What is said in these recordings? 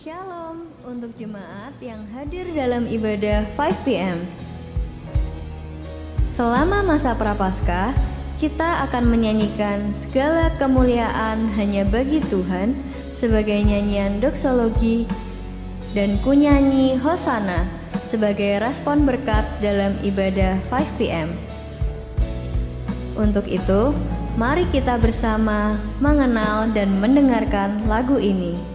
Shalom untuk jemaat yang hadir dalam ibadah 5 PM. Selama masa prapaskah, kita akan menyanyikan segala kemuliaan hanya bagi Tuhan sebagai nyanyian doksologi dan kunyanyi Hosana sebagai respon berkat dalam ibadah 5 PM. Untuk itu, mari kita bersama mengenal dan mendengarkan lagu ini.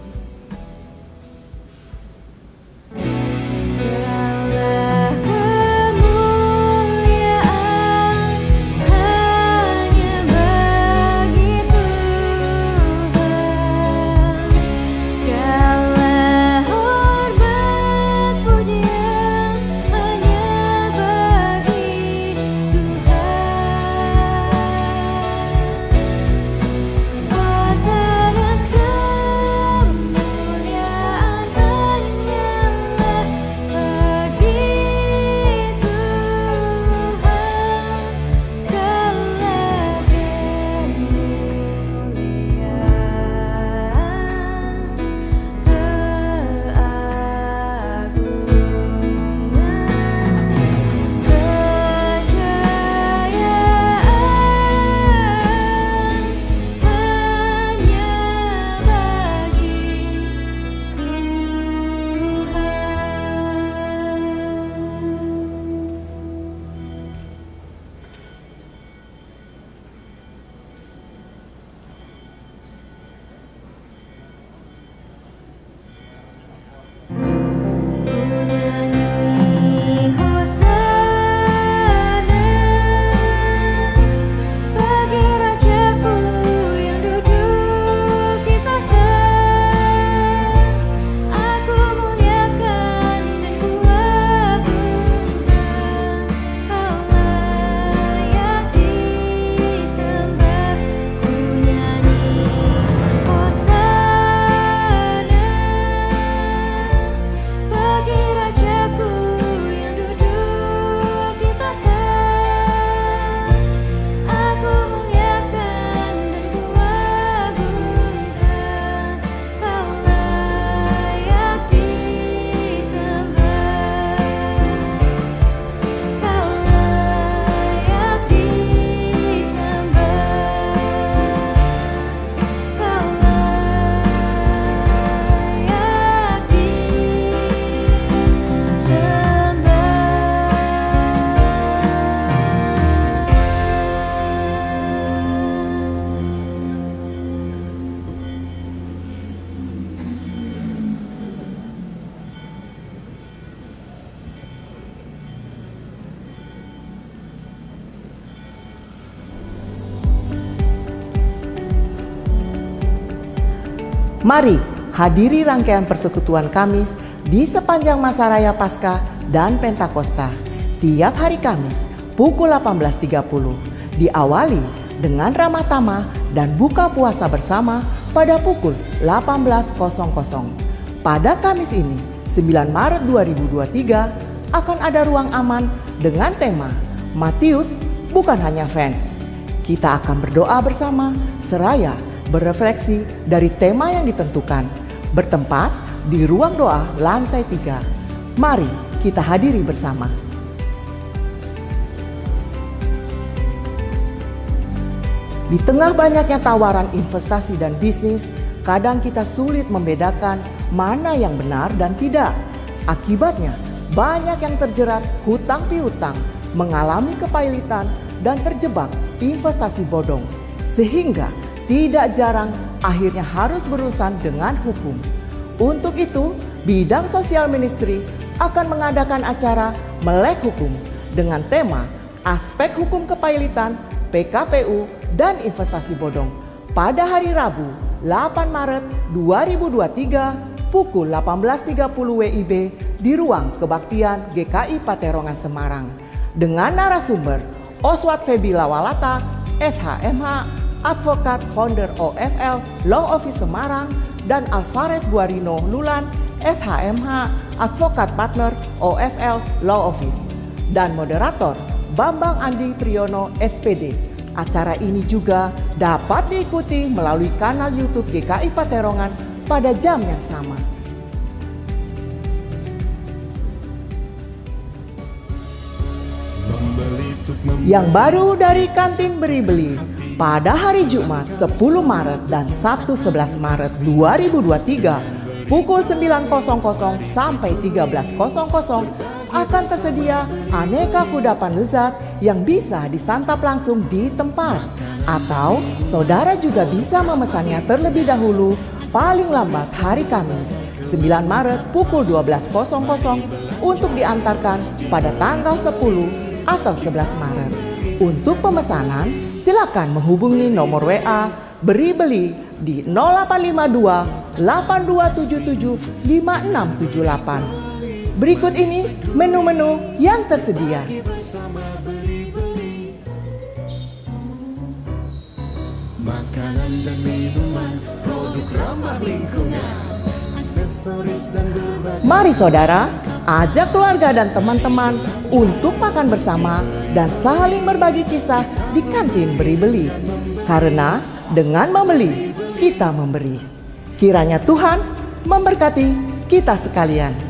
Hadiri rangkaian persekutuan Kamis di sepanjang masa raya Paskah dan Pentakosta tiap hari Kamis pukul 18.30 diawali dengan ramah tamah dan buka puasa bersama pada pukul 18.00. Pada Kamis ini, 9 Maret 2023 akan ada ruang aman dengan tema Matius bukan hanya fans. Kita akan berdoa bersama seraya berefleksi dari tema yang ditentukan bertempat di ruang doa lantai 3. Mari kita hadiri bersama. Di tengah banyaknya tawaran investasi dan bisnis, kadang kita sulit membedakan mana yang benar dan tidak. Akibatnya, banyak yang terjerat hutang piutang, mengalami kepailitan, dan terjebak investasi bodong. Sehingga tidak jarang akhirnya harus berurusan dengan hukum. Untuk itu, bidang sosial ministry akan mengadakan acara Melek Hukum dengan tema Aspek Hukum Kepailitan, PKPU, dan Investasi Bodong pada hari Rabu 8 Maret 2023 pukul 18.30 WIB di ruang kebaktian GKI Paterongan Semarang dengan narasumber Oswald Febi Lawalata, SHMH, advokat founder OFL, Law Office Semarang, dan Alvarez Guarino Lulan, SHMH, advokat partner OFL Law Office. Dan moderator, Bambang Andi Priyono, SPD. Acara ini juga dapat diikuti melalui kanal YouTube GKI Paterongan pada jam yang sama. Yang baru dari kantin beri-beli, pada hari Jumat 10 Maret dan Sabtu 11 Maret 2023 pukul 9.00 sampai 13.00 akan tersedia aneka kudapan lezat yang bisa disantap langsung di tempat. Atau saudara juga bisa memesannya terlebih dahulu paling lambat hari Kamis 9 Maret pukul 12.00 untuk diantarkan pada tanggal 10 atau 11 Maret. Untuk pemesanan silakan menghubungi nomor WA beri beli di 0852 8277 5678. Berikut ini menu-menu yang tersedia. Makanan dan minuman, produk ramah lingkungan, Mari saudara, ajak keluarga dan teman-teman untuk makan bersama dan saling berbagi kisah di kantin beri-beli. Karena dengan membeli, kita memberi. Kiranya Tuhan memberkati kita sekalian.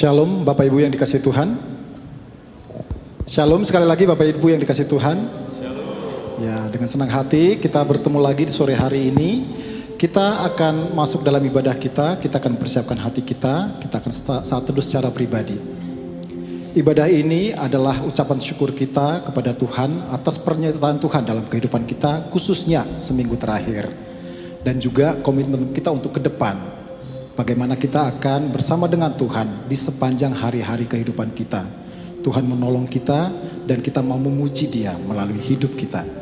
Shalom Bapak Ibu yang dikasih Tuhan. Shalom sekali lagi Bapak Ibu yang dikasih Tuhan. Ya, dengan senang hati kita bertemu lagi di sore hari ini. Kita akan masuk dalam ibadah kita, kita akan persiapkan hati kita, kita akan saat teduh secara pribadi. Ibadah ini adalah ucapan syukur kita kepada Tuhan atas pernyataan Tuhan dalam kehidupan kita, khususnya seminggu terakhir. Dan juga komitmen kita untuk ke depan, Bagaimana kita akan bersama dengan Tuhan di sepanjang hari-hari kehidupan kita. Tuhan menolong kita dan kita mau memuji Dia melalui hidup kita.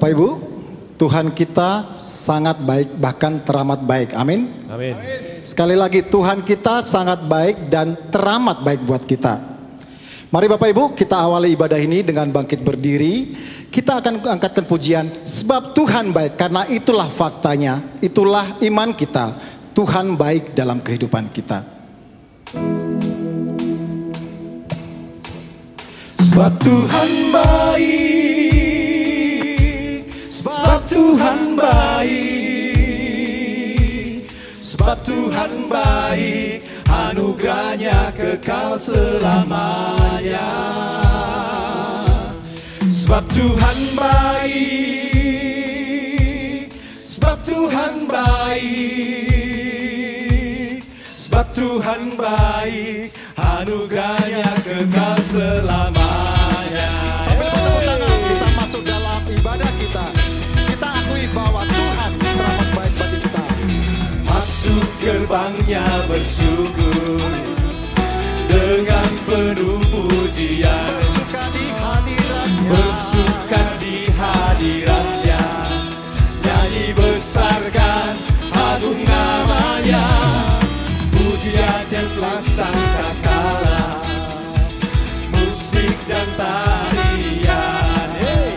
Bapak Ibu, Tuhan kita sangat baik bahkan teramat baik. Amin. Amin. Sekali lagi Tuhan kita sangat baik dan teramat baik buat kita. Mari Bapak Ibu kita awali ibadah ini dengan bangkit berdiri. Kita akan angkatkan pujian sebab Tuhan baik karena itulah faktanya, itulah iman kita. Tuhan baik dalam kehidupan kita. Sebab Tuhan baik Sebab Tuhan baik. Sebab Tuhan baik Anugerahnya kekal selamanya. Sebab Tuhan baik. Sebab Tuhan baik. Sebab Tuhan baik Anugerahnya kekal selamanya gerbangnya bersyukur Dengan penuh pujian Bersuka di hadiratnya. Bersuka di hadiratnya Nyanyi besarkan agung namanya Pujian yang telah sangka kalah Musik dan tarian hey.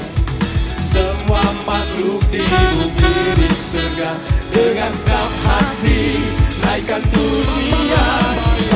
Semua makhluk di bumi di surga Dengan segenap hati Naikkan pujian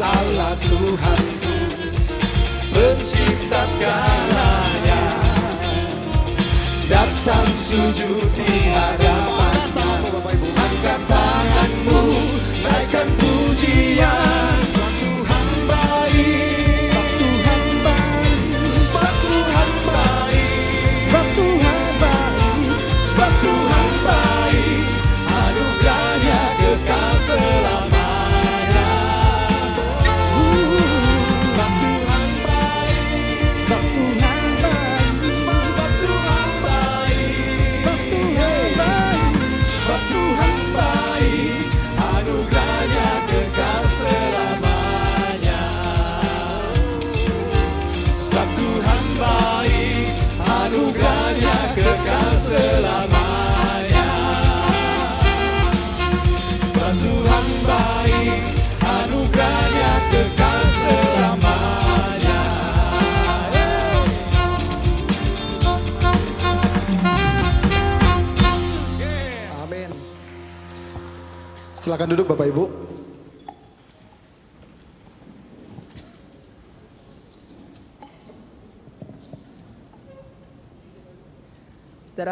Yesus Allah Tuhanku Pencipta segalanya. Datang sujud di hadapannya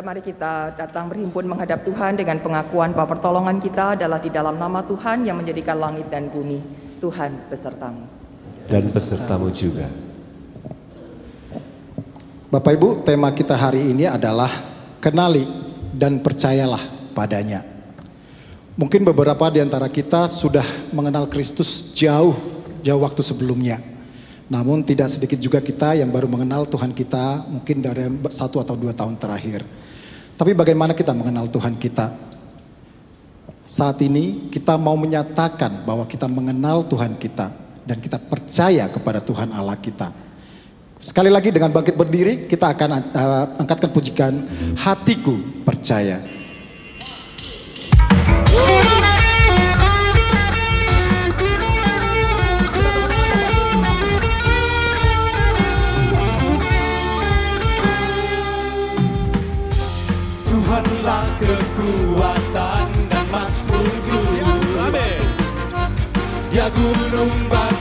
mari kita datang berhimpun menghadap Tuhan dengan pengakuan bahwa pertolongan kita adalah di dalam nama Tuhan yang menjadikan langit dan bumi. Tuhan besertamu. dan pesertamu juga. Bapak Ibu, tema kita hari ini adalah kenali dan percayalah padanya. Mungkin beberapa di antara kita sudah mengenal Kristus jauh, jauh waktu sebelumnya. Namun tidak sedikit juga kita yang baru mengenal Tuhan kita mungkin dari satu atau dua tahun terakhir. Tapi bagaimana kita mengenal Tuhan kita? Saat ini kita mau menyatakan bahwa kita mengenal Tuhan kita dan kita percaya kepada Tuhan Allah kita. Sekali lagi dengan bangkit berdiri kita akan uh, angkatkan pujikan hatiku percaya. Kekuatan dan masmurku Dia gunung batu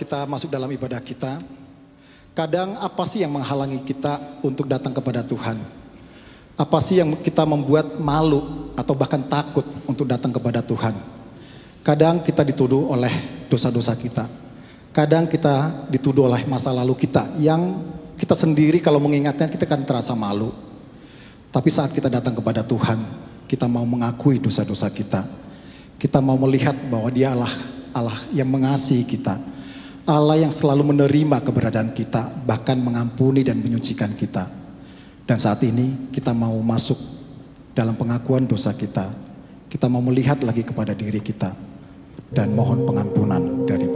kita masuk dalam ibadah kita, kadang apa sih yang menghalangi kita untuk datang kepada Tuhan? Apa sih yang kita membuat malu atau bahkan takut untuk datang kepada Tuhan? Kadang kita dituduh oleh dosa-dosa kita. Kadang kita dituduh oleh masa lalu kita yang kita sendiri kalau mengingatnya kita akan terasa malu. Tapi saat kita datang kepada Tuhan, kita mau mengakui dosa-dosa kita. Kita mau melihat bahwa Dia Allah Allah yang mengasihi kita. Allah yang selalu menerima keberadaan kita, bahkan mengampuni dan menyucikan kita. Dan saat ini kita mau masuk dalam pengakuan dosa kita. Kita mau melihat lagi kepada diri kita dan mohon pengampunan daripada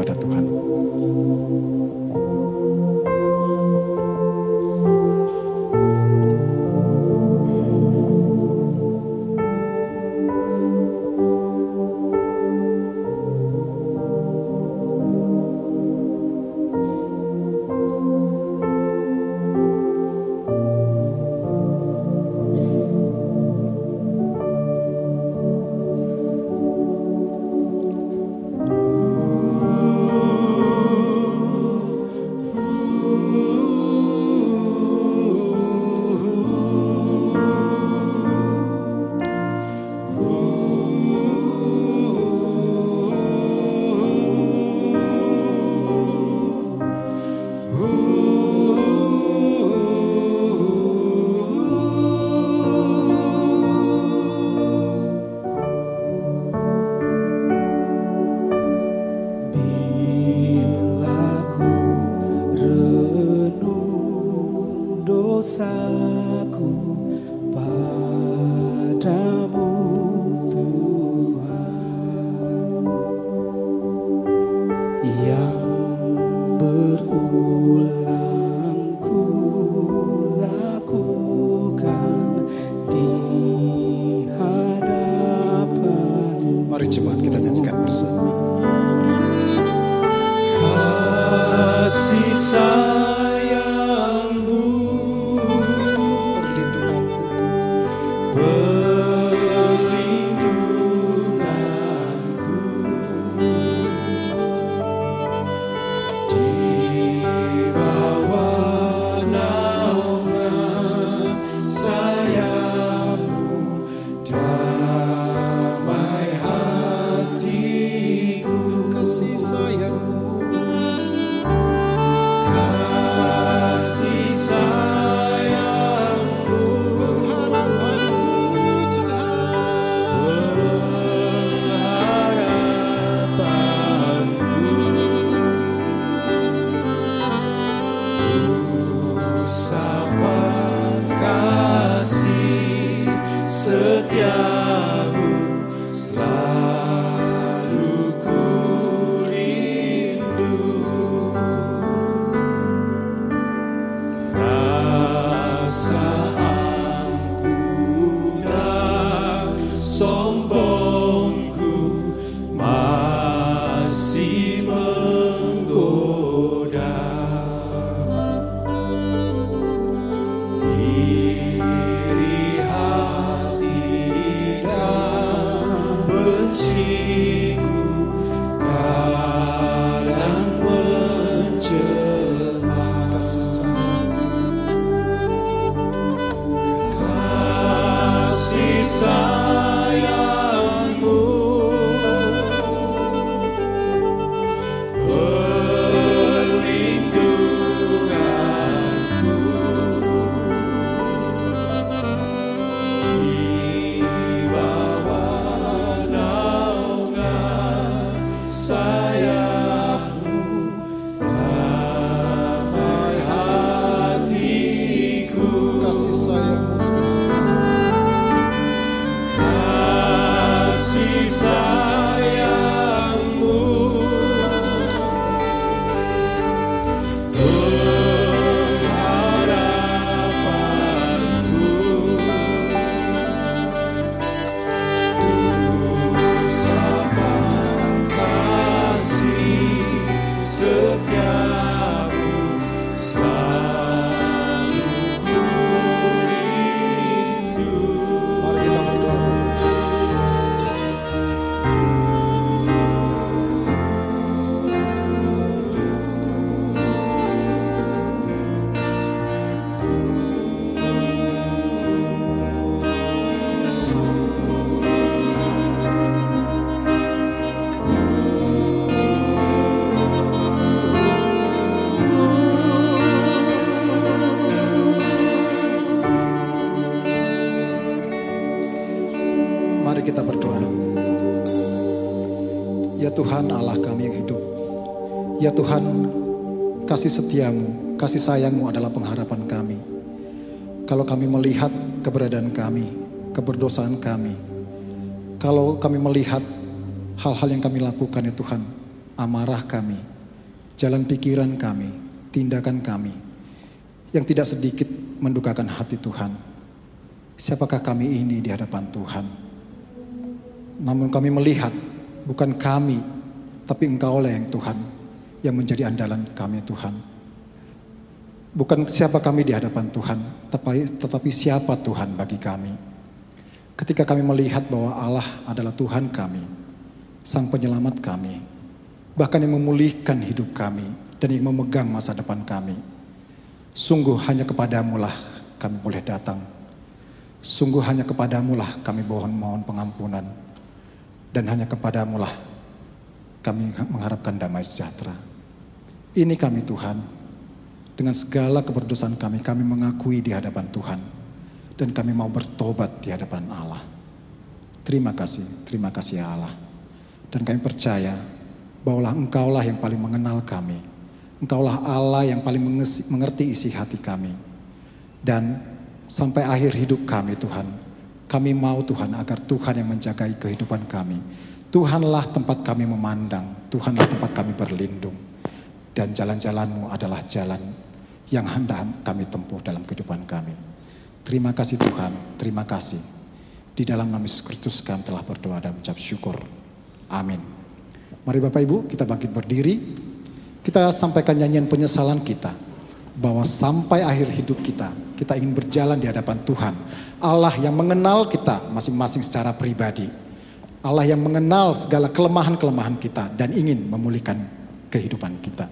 kasih setiamu, kasih sayangmu adalah pengharapan kami. Kalau kami melihat keberadaan kami, keberdosaan kami. Kalau kami melihat hal-hal yang kami lakukan ya Tuhan, amarah kami, jalan pikiran kami, tindakan kami, yang tidak sedikit mendukakan hati Tuhan. Siapakah kami ini di hadapan Tuhan? Namun kami melihat bukan kami, tapi Engkaulah yang Tuhan yang menjadi andalan kami Tuhan. Bukan siapa kami di hadapan Tuhan, tetapi, tetapi siapa Tuhan bagi kami. Ketika kami melihat bahwa Allah adalah Tuhan kami, Sang Penyelamat kami, bahkan yang memulihkan hidup kami dan yang memegang masa depan kami. Sungguh hanya kepadamu lah kami boleh datang. Sungguh hanya kepadamu lah kami mohon mohon pengampunan. Dan hanya kepadamu lah kami mengharapkan damai sejahtera. Ini kami Tuhan, dengan segala keberdosaan kami, kami mengakui di hadapan Tuhan. Dan kami mau bertobat di hadapan Allah. Terima kasih, terima kasih ya Allah. Dan kami percaya bahwa engkaulah yang paling mengenal kami. Engkaulah Allah yang paling mengerti isi hati kami. Dan sampai akhir hidup kami Tuhan, kami mau Tuhan agar Tuhan yang menjagai kehidupan kami. Tuhanlah tempat kami memandang, Tuhanlah tempat kami berlindung. Dan jalan-jalanmu adalah jalan yang hendak kami tempuh dalam kehidupan kami. Terima kasih Tuhan, terima kasih. Di dalam nama Yesus Kristus kami telah berdoa dan mengucap syukur. Amin. Mari Bapak Ibu kita bangkit berdiri. Kita sampaikan nyanyian penyesalan kita. Bahwa sampai akhir hidup kita, kita ingin berjalan di hadapan Tuhan. Allah yang mengenal kita masing-masing secara pribadi. Allah yang mengenal segala kelemahan-kelemahan kita dan ingin memulihkan kehidupan kita.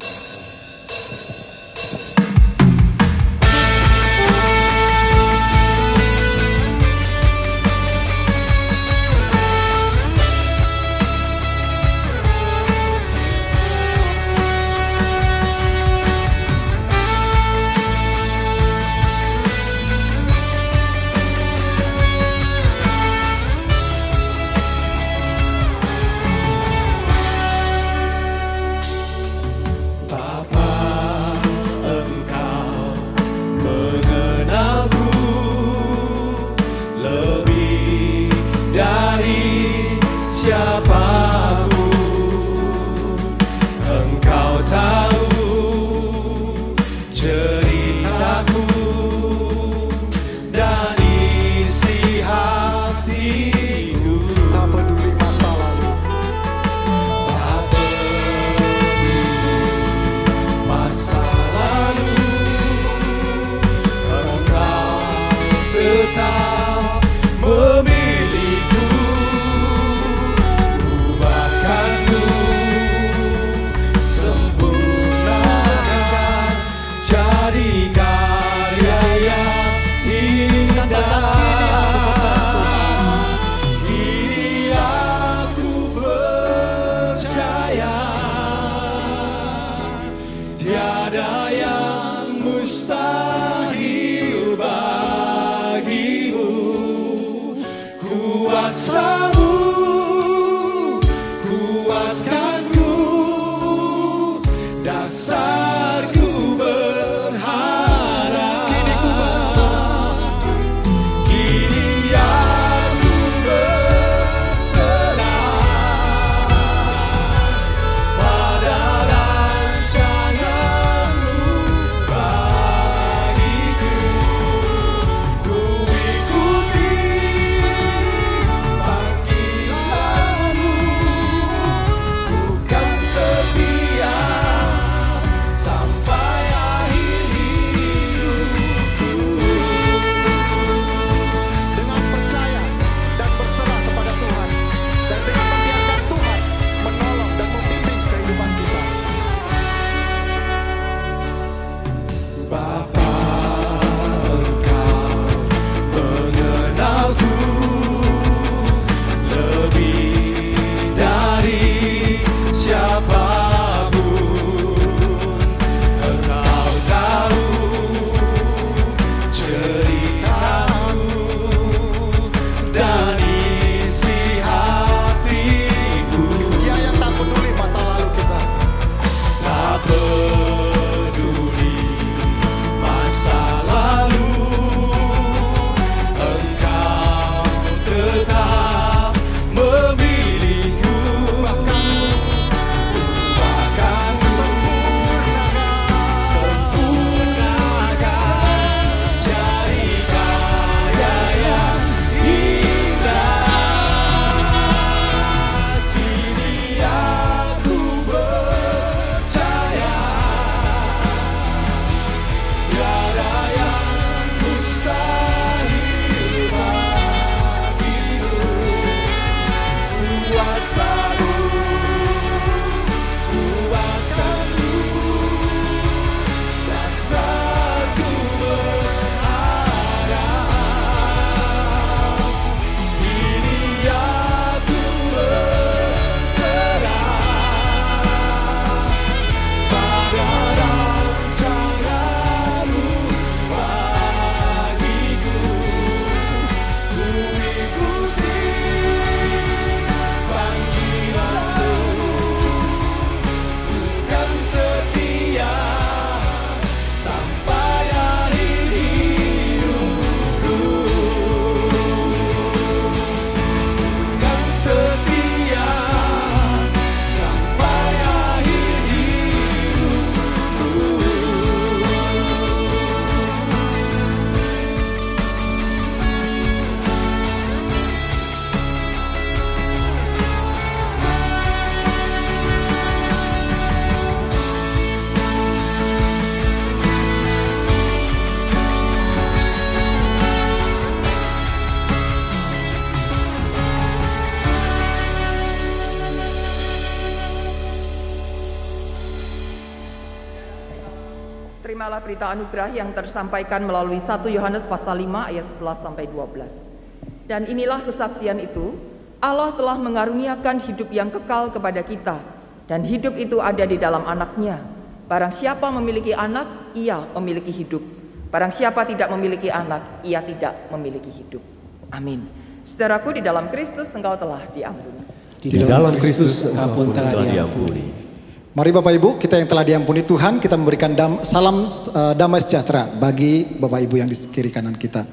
Anugerah yang tersampaikan melalui 1 Yohanes pasal 5 ayat 11 sampai 12. Dan inilah kesaksian itu, Allah telah mengaruniakan hidup yang kekal kepada kita, dan hidup itu ada di dalam anaknya. Barang siapa memiliki anak, ia memiliki hidup. Barang siapa tidak memiliki anak, ia tidak memiliki hidup. Amin. Saudaraku di dalam Kristus engkau telah diampuni. Di dalam Kristus engkau telah diampuni. Mari Bapak Ibu, kita yang telah diampuni Tuhan, kita memberikan dam- salam eh, damai sejahtera bagi Bapak Ibu yang di kiri kanan kita.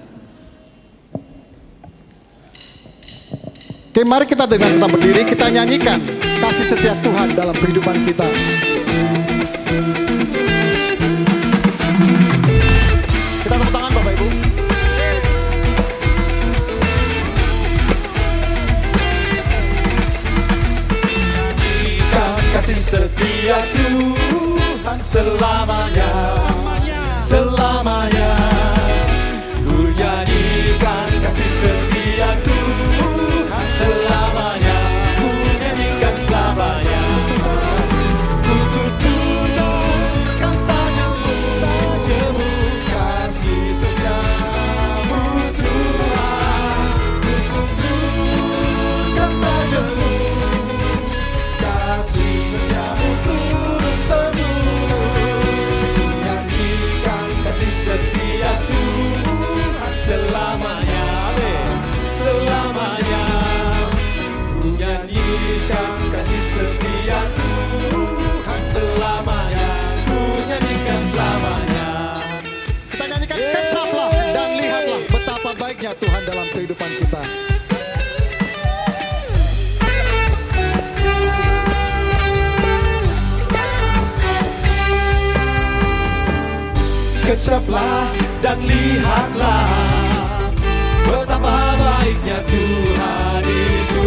Oke, mari kita dengan tetap berdiri, kita nyanyikan kasih setia Tuhan dalam kehidupan. Kita kasih setia Tuhan selamanya. Selamanya baiknya Tuhan dalam kehidupan kita. kecaplah dan lihatlah betapa baiknya Tuhan itu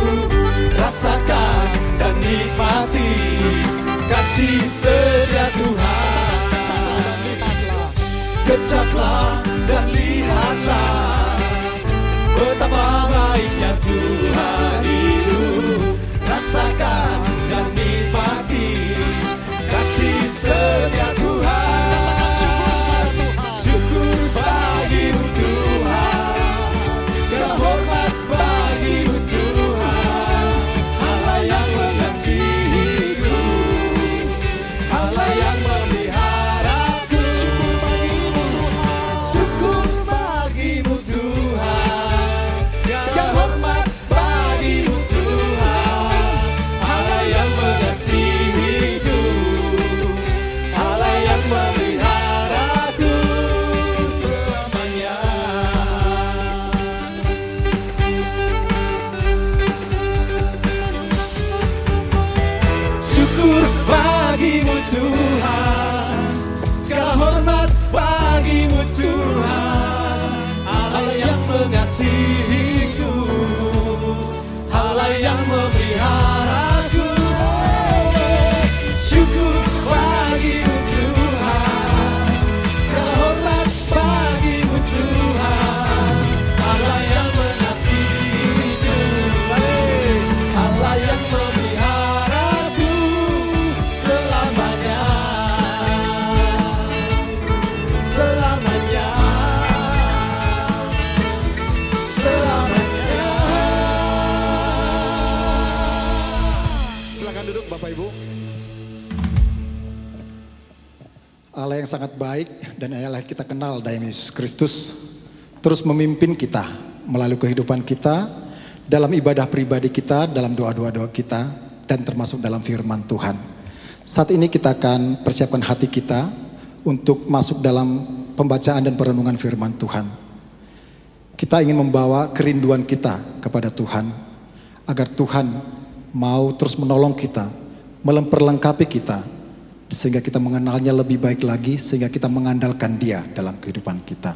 rasakan dan nikmati kasih setia Tuhan kecaplah dan lihatlah betapa baiknya Tuhan itu. Rasakan dan nikmati kasih setia Yesus Kristus terus memimpin kita melalui kehidupan kita dalam ibadah pribadi kita, dalam doa-doa doa kita dan termasuk dalam firman Tuhan. Saat ini kita akan persiapkan hati kita untuk masuk dalam pembacaan dan perenungan firman Tuhan. Kita ingin membawa kerinduan kita kepada Tuhan agar Tuhan mau terus menolong kita, memperlengkapi kita sehingga kita mengenalnya lebih baik lagi sehingga kita mengandalkan Dia dalam kehidupan kita.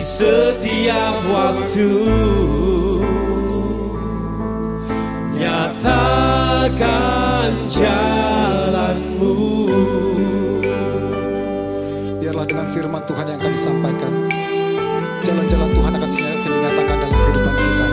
di setiap waktu. Nyatakan jalanmu. Biarlah dengan firman Tuhan yang akan disampaikan jalan-jalan Tuhan akan dinyatakan dalam kehidupan kita.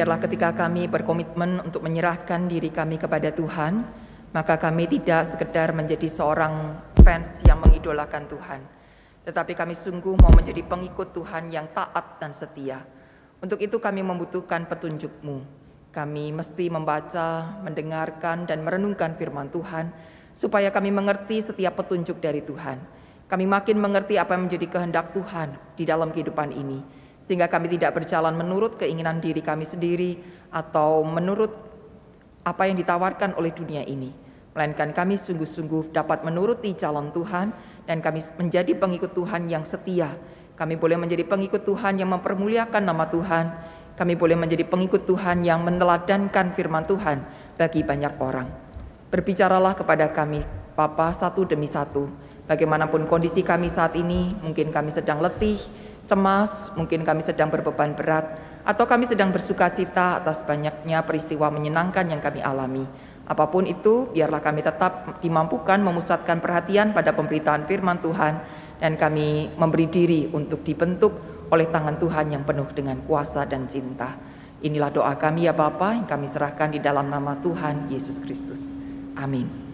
biarlah ketika kami berkomitmen untuk menyerahkan diri kami kepada Tuhan, maka kami tidak sekedar menjadi seorang fans yang mengidolakan Tuhan, tetapi kami sungguh mau menjadi pengikut Tuhan yang taat dan setia. Untuk itu kami membutuhkan petunjukmu. Kami mesti membaca, mendengarkan, dan merenungkan firman Tuhan, supaya kami mengerti setiap petunjuk dari Tuhan. Kami makin mengerti apa yang menjadi kehendak Tuhan di dalam kehidupan ini sehingga kami tidak berjalan menurut keinginan diri kami sendiri atau menurut apa yang ditawarkan oleh dunia ini, melainkan kami sungguh-sungguh dapat menuruti jalan Tuhan dan kami menjadi pengikut Tuhan yang setia kami boleh menjadi pengikut Tuhan yang mempermuliakan nama Tuhan. Kami boleh menjadi pengikut Tuhan yang meneladankan firman Tuhan bagi banyak orang. Berbicaralah kepada kami, Papa, satu demi satu. Bagaimanapun kondisi kami saat ini, mungkin kami sedang letih, cemas, mungkin kami sedang berbeban berat, atau kami sedang bersuka cita atas banyaknya peristiwa menyenangkan yang kami alami. Apa pun itu, biarlah kami tetap dimampukan memusatkan perhatian pada pemberitaan firman Tuhan dan kami memberi diri untuk dibentuk oleh tangan Tuhan yang penuh dengan kuasa dan cinta. Inilah doa kami ya Bapa yang kami serahkan di dalam nama Tuhan Yesus Kristus. Amin.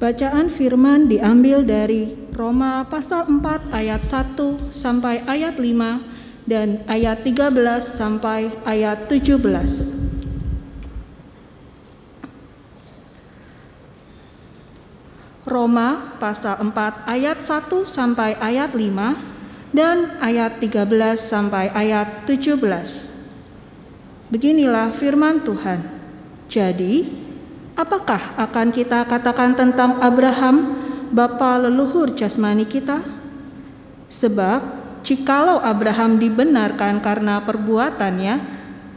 Bacaan firman diambil dari Roma pasal 4 ayat 1 sampai ayat 5 dan ayat 13 sampai ayat 17. Roma pasal 4 ayat 1 sampai ayat 5 dan ayat 13 sampai ayat 17. Beginilah firman Tuhan. Jadi, Apakah akan kita katakan tentang Abraham, bapa leluhur jasmani kita? Sebab, jikalau Abraham dibenarkan karena perbuatannya,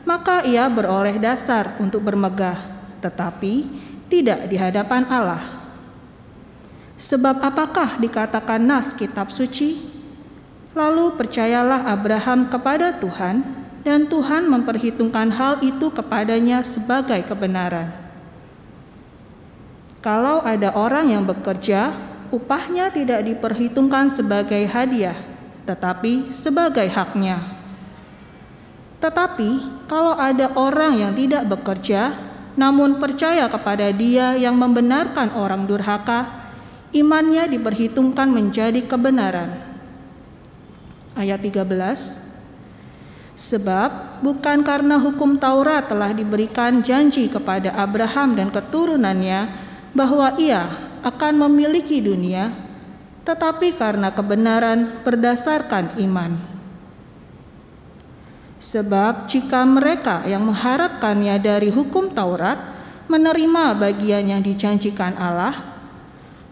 maka ia beroleh dasar untuk bermegah, tetapi tidak di hadapan Allah. Sebab apakah dikatakan nas kitab suci? Lalu percayalah Abraham kepada Tuhan, dan Tuhan memperhitungkan hal itu kepadanya sebagai kebenaran. Kalau ada orang yang bekerja, upahnya tidak diperhitungkan sebagai hadiah, tetapi sebagai haknya. Tetapi kalau ada orang yang tidak bekerja, namun percaya kepada Dia yang membenarkan orang durhaka, imannya diperhitungkan menjadi kebenaran. Ayat 13 Sebab bukan karena hukum Taurat telah diberikan janji kepada Abraham dan keturunannya bahwa ia akan memiliki dunia, tetapi karena kebenaran berdasarkan iman. Sebab jika mereka yang mengharapkannya dari hukum Taurat menerima bagian yang dijanjikan Allah,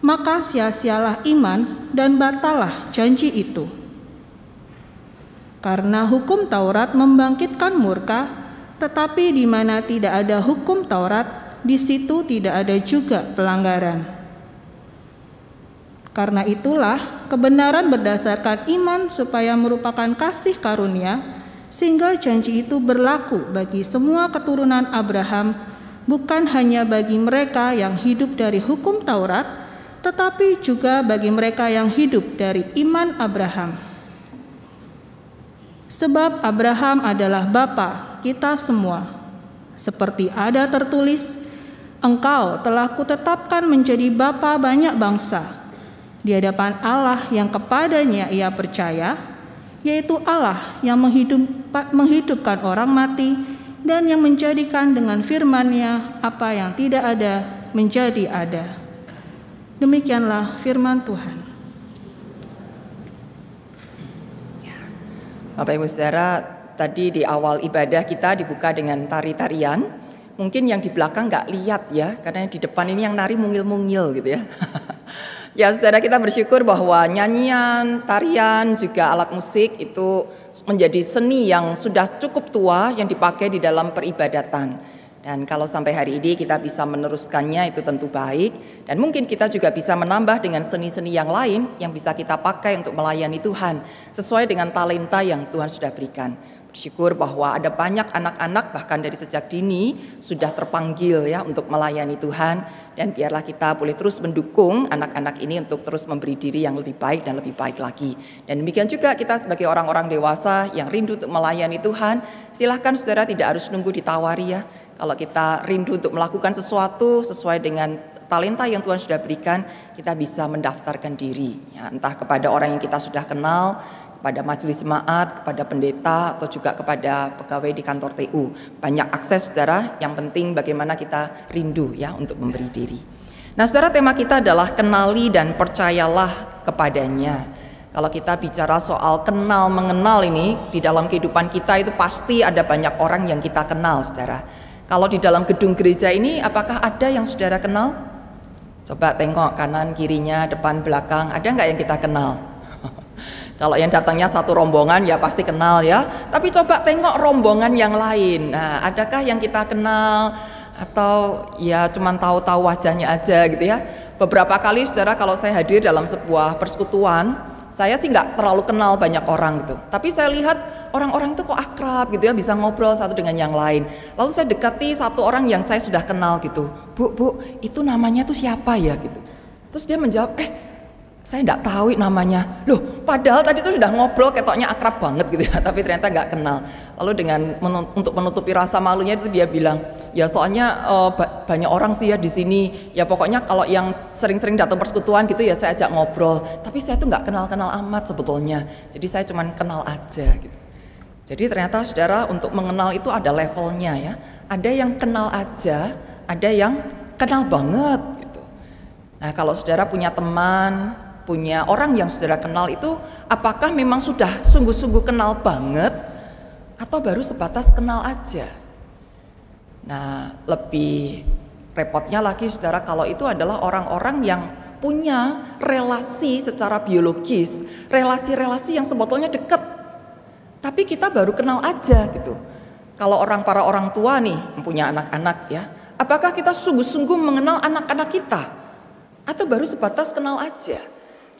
maka sia-sialah iman dan batalah janji itu. Karena hukum Taurat membangkitkan murka, tetapi di mana tidak ada hukum Taurat, di situ tidak ada juga pelanggaran. Karena itulah kebenaran berdasarkan iman supaya merupakan kasih karunia sehingga janji itu berlaku bagi semua keturunan Abraham bukan hanya bagi mereka yang hidup dari hukum Taurat tetapi juga bagi mereka yang hidup dari iman Abraham. Sebab Abraham adalah bapa kita semua. Seperti ada tertulis, Engkau telah kutetapkan menjadi bapa banyak bangsa di hadapan Allah yang kepadanya ia percaya, yaitu Allah yang menghidup, menghidupkan orang mati dan yang menjadikan dengan firman-Nya apa yang tidak ada menjadi ada. Demikianlah firman Tuhan. Bapak Ibu Saudara, tadi di awal ibadah kita dibuka dengan tari-tarian mungkin yang di belakang nggak lihat ya, karena yang di depan ini yang nari mungil-mungil gitu ya. ya saudara kita bersyukur bahwa nyanyian, tarian, juga alat musik itu menjadi seni yang sudah cukup tua yang dipakai di dalam peribadatan. Dan kalau sampai hari ini kita bisa meneruskannya itu tentu baik. Dan mungkin kita juga bisa menambah dengan seni-seni yang lain yang bisa kita pakai untuk melayani Tuhan. Sesuai dengan talenta yang Tuhan sudah berikan. Bersyukur bahwa ada banyak anak-anak bahkan dari sejak dini sudah terpanggil ya untuk melayani Tuhan dan biarlah kita boleh terus mendukung anak-anak ini untuk terus memberi diri yang lebih baik dan lebih baik lagi. Dan demikian juga kita sebagai orang-orang dewasa yang rindu untuk melayani Tuhan, silahkan saudara tidak harus nunggu ditawari ya. Kalau kita rindu untuk melakukan sesuatu sesuai dengan talenta yang Tuhan sudah berikan, kita bisa mendaftarkan diri. Ya, entah kepada orang yang kita sudah kenal, kepada majelis jemaat, kepada pendeta, atau juga kepada pegawai di kantor TU. Banyak akses saudara, yang penting bagaimana kita rindu ya untuk memberi diri. Nah saudara tema kita adalah kenali dan percayalah kepadanya. Kalau kita bicara soal kenal mengenal ini, di dalam kehidupan kita itu pasti ada banyak orang yang kita kenal saudara. Kalau di dalam gedung gereja ini apakah ada yang saudara kenal? Coba tengok kanan kirinya, depan belakang, ada nggak yang kita kenal? Kalau yang datangnya satu rombongan ya pasti kenal ya. Tapi coba tengok rombongan yang lain. Nah, adakah yang kita kenal atau ya cuman tahu-tahu wajahnya aja gitu ya. Beberapa kali saudara kalau saya hadir dalam sebuah persekutuan, saya sih nggak terlalu kenal banyak orang gitu. Tapi saya lihat orang-orang itu kok akrab gitu ya, bisa ngobrol satu dengan yang lain. Lalu saya dekati satu orang yang saya sudah kenal gitu. Bu, bu, itu namanya tuh siapa ya gitu. Terus dia menjawab, eh saya tidak tahu namanya. Loh, padahal tadi itu sudah ngobrol ketoknya akrab banget gitu ya, tapi ternyata nggak kenal. Lalu dengan untuk menutupi rasa malunya itu dia bilang, ya soalnya uh, banyak orang sih ya di sini. Ya pokoknya kalau yang sering-sering datang persekutuan gitu ya saya ajak ngobrol. Tapi saya tuh nggak kenal-kenal amat sebetulnya. Jadi saya cuma kenal aja gitu. Jadi ternyata saudara untuk mengenal itu ada levelnya ya. Ada yang kenal aja, ada yang kenal banget gitu. Nah kalau saudara punya teman, punya orang yang saudara kenal itu apakah memang sudah sungguh-sungguh kenal banget atau baru sebatas kenal aja? Nah, lebih repotnya lagi saudara kalau itu adalah orang-orang yang punya relasi secara biologis, relasi-relasi yang sebetulnya dekat. Tapi kita baru kenal aja gitu. Kalau orang para orang tua nih punya anak-anak ya, apakah kita sungguh-sungguh mengenal anak-anak kita? Atau baru sebatas kenal aja?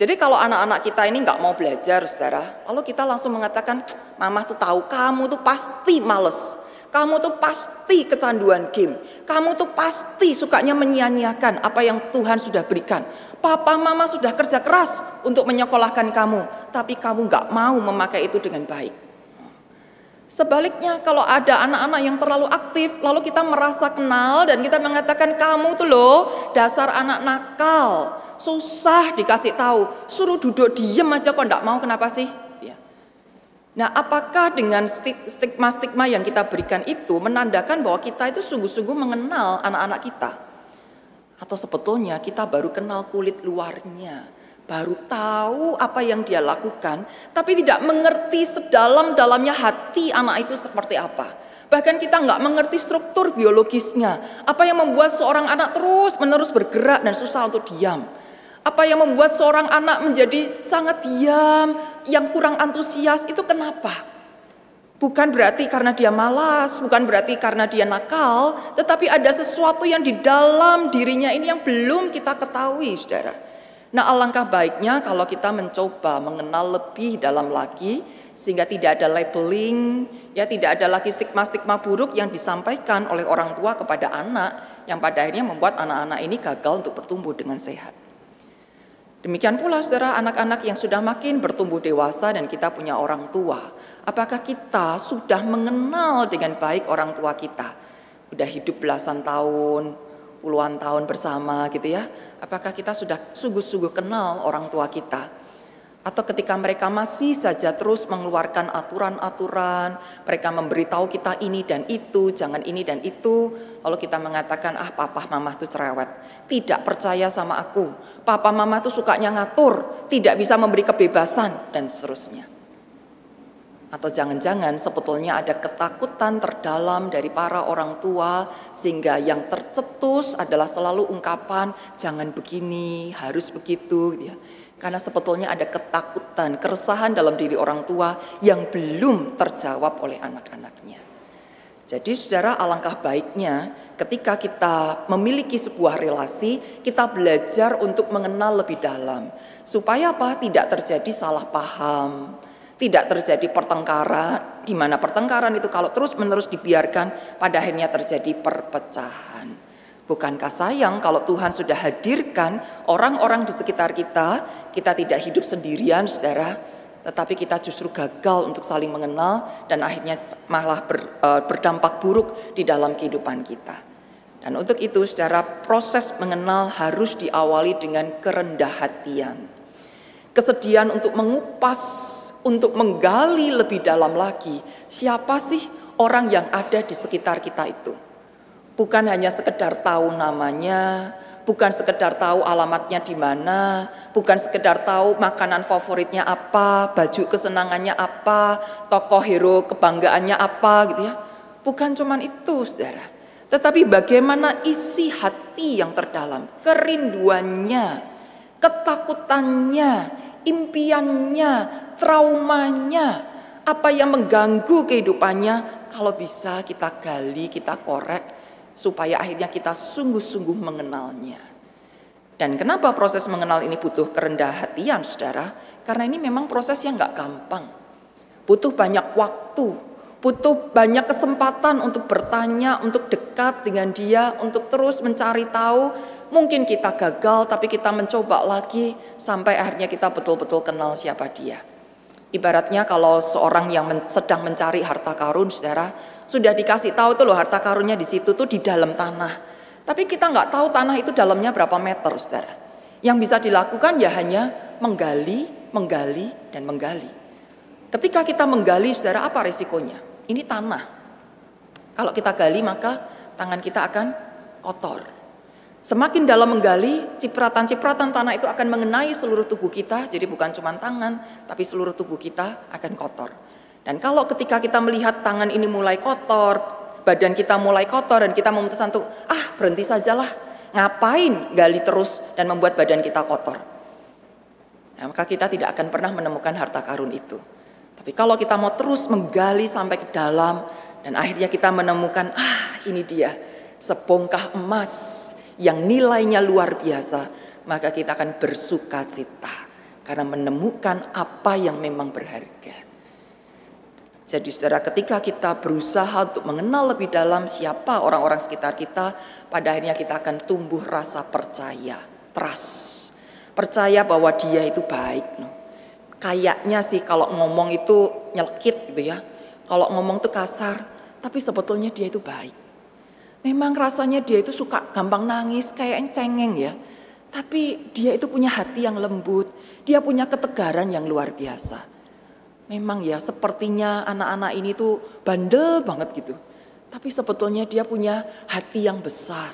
Jadi kalau anak-anak kita ini nggak mau belajar, saudara, lalu kita langsung mengatakan, mama tuh tahu kamu tuh pasti males, kamu tuh pasti kecanduan game, kamu tuh pasti sukanya menyia-nyiakan apa yang Tuhan sudah berikan. Papa mama sudah kerja keras untuk menyekolahkan kamu, tapi kamu nggak mau memakai itu dengan baik. Sebaliknya kalau ada anak-anak yang terlalu aktif, lalu kita merasa kenal dan kita mengatakan kamu tuh loh dasar anak nakal, susah dikasih tahu, suruh duduk diem aja kok enggak mau kenapa sih? Ya. Nah, apakah dengan stigma-stigma yang kita berikan itu menandakan bahwa kita itu sungguh-sungguh mengenal anak-anak kita? Atau sebetulnya kita baru kenal kulit luarnya, baru tahu apa yang dia lakukan, tapi tidak mengerti sedalam-dalamnya hati anak itu seperti apa. Bahkan kita nggak mengerti struktur biologisnya. Apa yang membuat seorang anak terus menerus bergerak dan susah untuk diam. Apa yang membuat seorang anak menjadi sangat diam, yang kurang antusias itu kenapa? Bukan berarti karena dia malas, bukan berarti karena dia nakal, tetapi ada sesuatu yang di dalam dirinya ini yang belum kita ketahui, saudara. Nah, alangkah baiknya kalau kita mencoba mengenal lebih dalam lagi, sehingga tidak ada labeling, ya tidak ada lagi stigma-stigma buruk yang disampaikan oleh orang tua kepada anak, yang pada akhirnya membuat anak-anak ini gagal untuk bertumbuh dengan sehat. Demikian pula saudara anak-anak yang sudah makin bertumbuh dewasa dan kita punya orang tua. Apakah kita sudah mengenal dengan baik orang tua kita? Sudah hidup belasan tahun, puluhan tahun bersama gitu ya. Apakah kita sudah sungguh-sungguh kenal orang tua kita? Atau ketika mereka masih saja terus mengeluarkan aturan-aturan, mereka memberitahu kita ini dan itu, jangan ini dan itu, lalu kita mengatakan, ah papa mama itu cerewet, tidak percaya sama aku, papa mama itu sukanya ngatur, tidak bisa memberi kebebasan, dan seterusnya. Atau jangan-jangan sebetulnya ada ketakutan terdalam dari para orang tua sehingga yang tercetus adalah selalu ungkapan jangan begini, harus begitu gitu ya. Karena sebetulnya ada ketakutan, keresahan dalam diri orang tua yang belum terjawab oleh anak-anaknya. Jadi saudara alangkah baiknya ketika kita memiliki sebuah relasi, kita belajar untuk mengenal lebih dalam. Supaya apa? Tidak terjadi salah paham, tidak terjadi pertengkaran, di mana pertengkaran itu kalau terus-menerus dibiarkan pada akhirnya terjadi perpecahan. Bukankah sayang kalau Tuhan sudah hadirkan orang-orang di sekitar kita, kita tidak hidup sendirian Saudara, tetapi kita justru gagal untuk saling mengenal dan akhirnya malah ber, uh, berdampak buruk di dalam kehidupan kita. Dan untuk itu secara proses mengenal harus diawali dengan kerendah hatian. Kesediaan untuk mengupas, untuk menggali lebih dalam lagi siapa sih orang yang ada di sekitar kita itu. Bukan hanya sekedar tahu namanya, bukan sekedar tahu alamatnya di mana, bukan sekedar tahu makanan favoritnya apa, baju kesenangannya apa, tokoh hero kebanggaannya apa gitu ya. Bukan cuman itu, Saudara. Tetapi bagaimana isi hati yang terdalam, kerinduannya, ketakutannya, impiannya, traumanya, apa yang mengganggu kehidupannya, kalau bisa kita gali, kita korek, supaya akhirnya kita sungguh-sungguh mengenalnya. Dan kenapa proses mengenal ini butuh kerendah hatian, saudara? Karena ini memang proses yang nggak gampang. Butuh banyak waktu, butuh banyak kesempatan untuk bertanya, untuk dekat dengan dia, untuk terus mencari tahu. Mungkin kita gagal, tapi kita mencoba lagi sampai akhirnya kita betul-betul kenal siapa dia. Ibaratnya kalau seorang yang sedang mencari harta karun, saudara, sudah dikasih tahu tuh loh harta karunnya di situ tuh di dalam tanah. Tapi kita nggak tahu tanah itu dalamnya berapa meter, saudara. Yang bisa dilakukan ya hanya menggali, menggali, dan menggali. Ketika kita menggali, saudara, apa resikonya? Ini tanah. Kalau kita gali maka tangan kita akan kotor. Semakin dalam menggali, cipratan-cipratan tanah itu akan mengenai seluruh tubuh kita. Jadi bukan cuma tangan, tapi seluruh tubuh kita akan kotor. Dan kalau ketika kita melihat tangan ini mulai kotor, badan kita mulai kotor dan kita memutuskan untuk ah berhenti sajalah, ngapain gali terus dan membuat badan kita kotor. Nah, maka kita tidak akan pernah menemukan harta karun itu. Tapi kalau kita mau terus menggali sampai ke dalam dan akhirnya kita menemukan ah ini dia sebongkah emas yang nilainya luar biasa, maka kita akan bersuka cita karena menemukan apa yang memang berharga. Jadi saudara ketika kita berusaha untuk mengenal lebih dalam siapa orang-orang sekitar kita, pada akhirnya kita akan tumbuh rasa percaya, trust. Percaya bahwa dia itu baik. Kayaknya sih kalau ngomong itu nyelkit gitu ya. Kalau ngomong itu kasar, tapi sebetulnya dia itu baik. Memang rasanya dia itu suka gampang nangis, kayaknya cengeng ya. Tapi dia itu punya hati yang lembut, dia punya ketegaran yang luar biasa. Memang ya sepertinya anak-anak ini tuh bandel banget gitu. Tapi sebetulnya dia punya hati yang besar.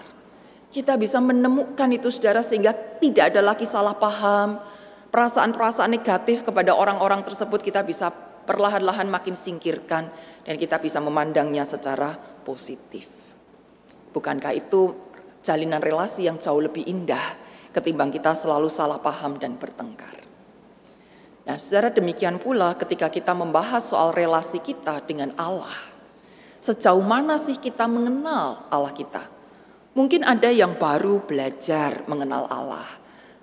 Kita bisa menemukan itu saudara sehingga tidak ada lagi salah paham. Perasaan-perasaan negatif kepada orang-orang tersebut kita bisa perlahan-lahan makin singkirkan. Dan kita bisa memandangnya secara positif. Bukankah itu jalinan relasi yang jauh lebih indah ketimbang kita selalu salah paham dan bertengkar. Nah, secara demikian pula ketika kita membahas soal relasi kita dengan Allah. Sejauh mana sih kita mengenal Allah kita? Mungkin ada yang baru belajar mengenal Allah.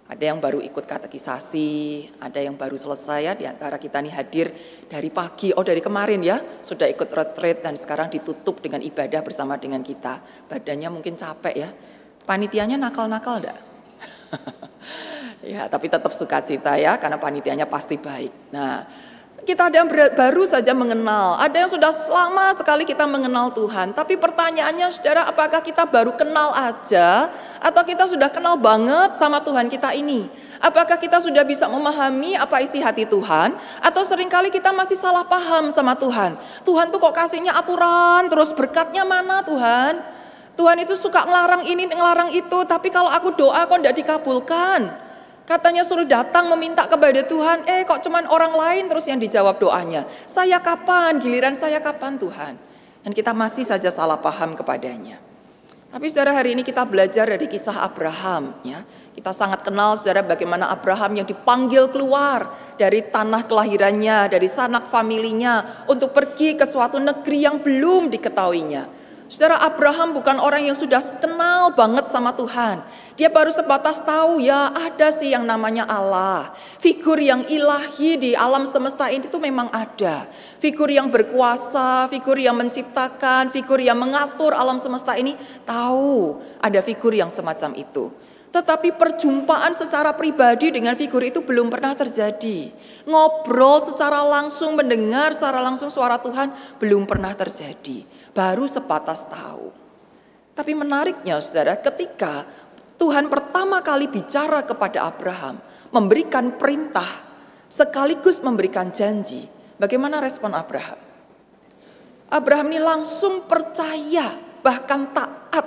Ada yang baru ikut katekisasi, ada yang baru selesai ya di kita nih hadir dari pagi, oh dari kemarin ya, sudah ikut retreat dan sekarang ditutup dengan ibadah bersama dengan kita. Badannya mungkin capek ya. Panitianya nakal-nakal enggak? Ya, tapi tetap sukacita ya, karena panitianya pasti baik. Nah, kita ada yang baru saja mengenal, ada yang sudah lama sekali kita mengenal Tuhan. Tapi pertanyaannya saudara, apakah kita baru kenal aja atau kita sudah kenal banget sama Tuhan kita ini? Apakah kita sudah bisa memahami apa isi hati Tuhan atau sering kali kita masih salah paham sama Tuhan? Tuhan tuh kok kasihnya aturan, terus berkatnya mana Tuhan? Tuhan itu suka ngelarang ini, ngelarang itu, tapi kalau aku doa kok tidak dikabulkan. Katanya suruh datang meminta kepada Tuhan, eh kok cuman orang lain terus yang dijawab doanya. Saya kapan, giliran saya kapan Tuhan. Dan kita masih saja salah paham kepadanya. Tapi saudara hari ini kita belajar dari kisah Abraham ya. Kita sangat kenal saudara bagaimana Abraham yang dipanggil keluar dari tanah kelahirannya, dari sanak familinya untuk pergi ke suatu negeri yang belum diketahuinya. Saudara Abraham bukan orang yang sudah kenal banget sama Tuhan. Dia baru sebatas tahu ya ada sih yang namanya Allah. Figur yang ilahi di alam semesta ini itu memang ada. Figur yang berkuasa, figur yang menciptakan, figur yang mengatur alam semesta ini tahu ada figur yang semacam itu. Tetapi perjumpaan secara pribadi dengan figur itu belum pernah terjadi. Ngobrol secara langsung, mendengar secara langsung suara Tuhan belum pernah terjadi. Baru sebatas tahu. Tapi menariknya saudara, ketika Tuhan pertama kali bicara kepada Abraham, memberikan perintah, sekaligus memberikan janji. Bagaimana respon Abraham? Abraham ini langsung percaya, bahkan taat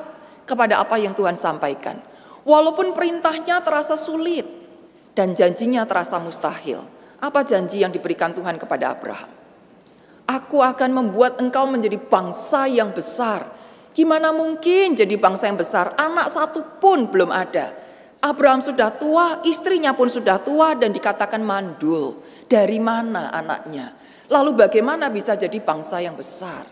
kepada apa yang Tuhan sampaikan. Walaupun perintahnya terasa sulit dan janjinya terasa mustahil. Apa janji yang diberikan Tuhan kepada Abraham? Aku akan membuat engkau menjadi bangsa yang besar. Gimana mungkin jadi bangsa yang besar? Anak satu pun belum ada. Abraham sudah tua, istrinya pun sudah tua dan dikatakan mandul. Dari mana anaknya? Lalu bagaimana bisa jadi bangsa yang besar?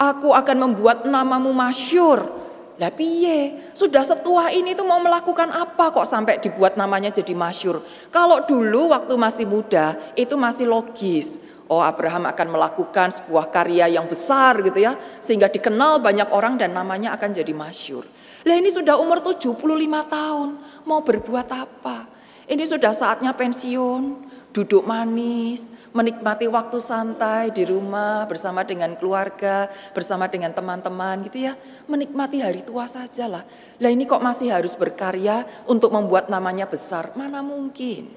Aku akan membuat namamu masyur lah piye? Sudah setua ini tuh mau melakukan apa kok sampai dibuat namanya jadi masyur? Kalau dulu waktu masih muda itu masih logis. Oh Abraham akan melakukan sebuah karya yang besar gitu ya. Sehingga dikenal banyak orang dan namanya akan jadi masyur. Lah ini sudah umur 75 tahun. Mau berbuat apa? Ini sudah saatnya pensiun duduk manis, menikmati waktu santai di rumah bersama dengan keluarga, bersama dengan teman-teman gitu ya. Menikmati hari tua saja lah. Lah ini kok masih harus berkarya untuk membuat namanya besar? Mana mungkin.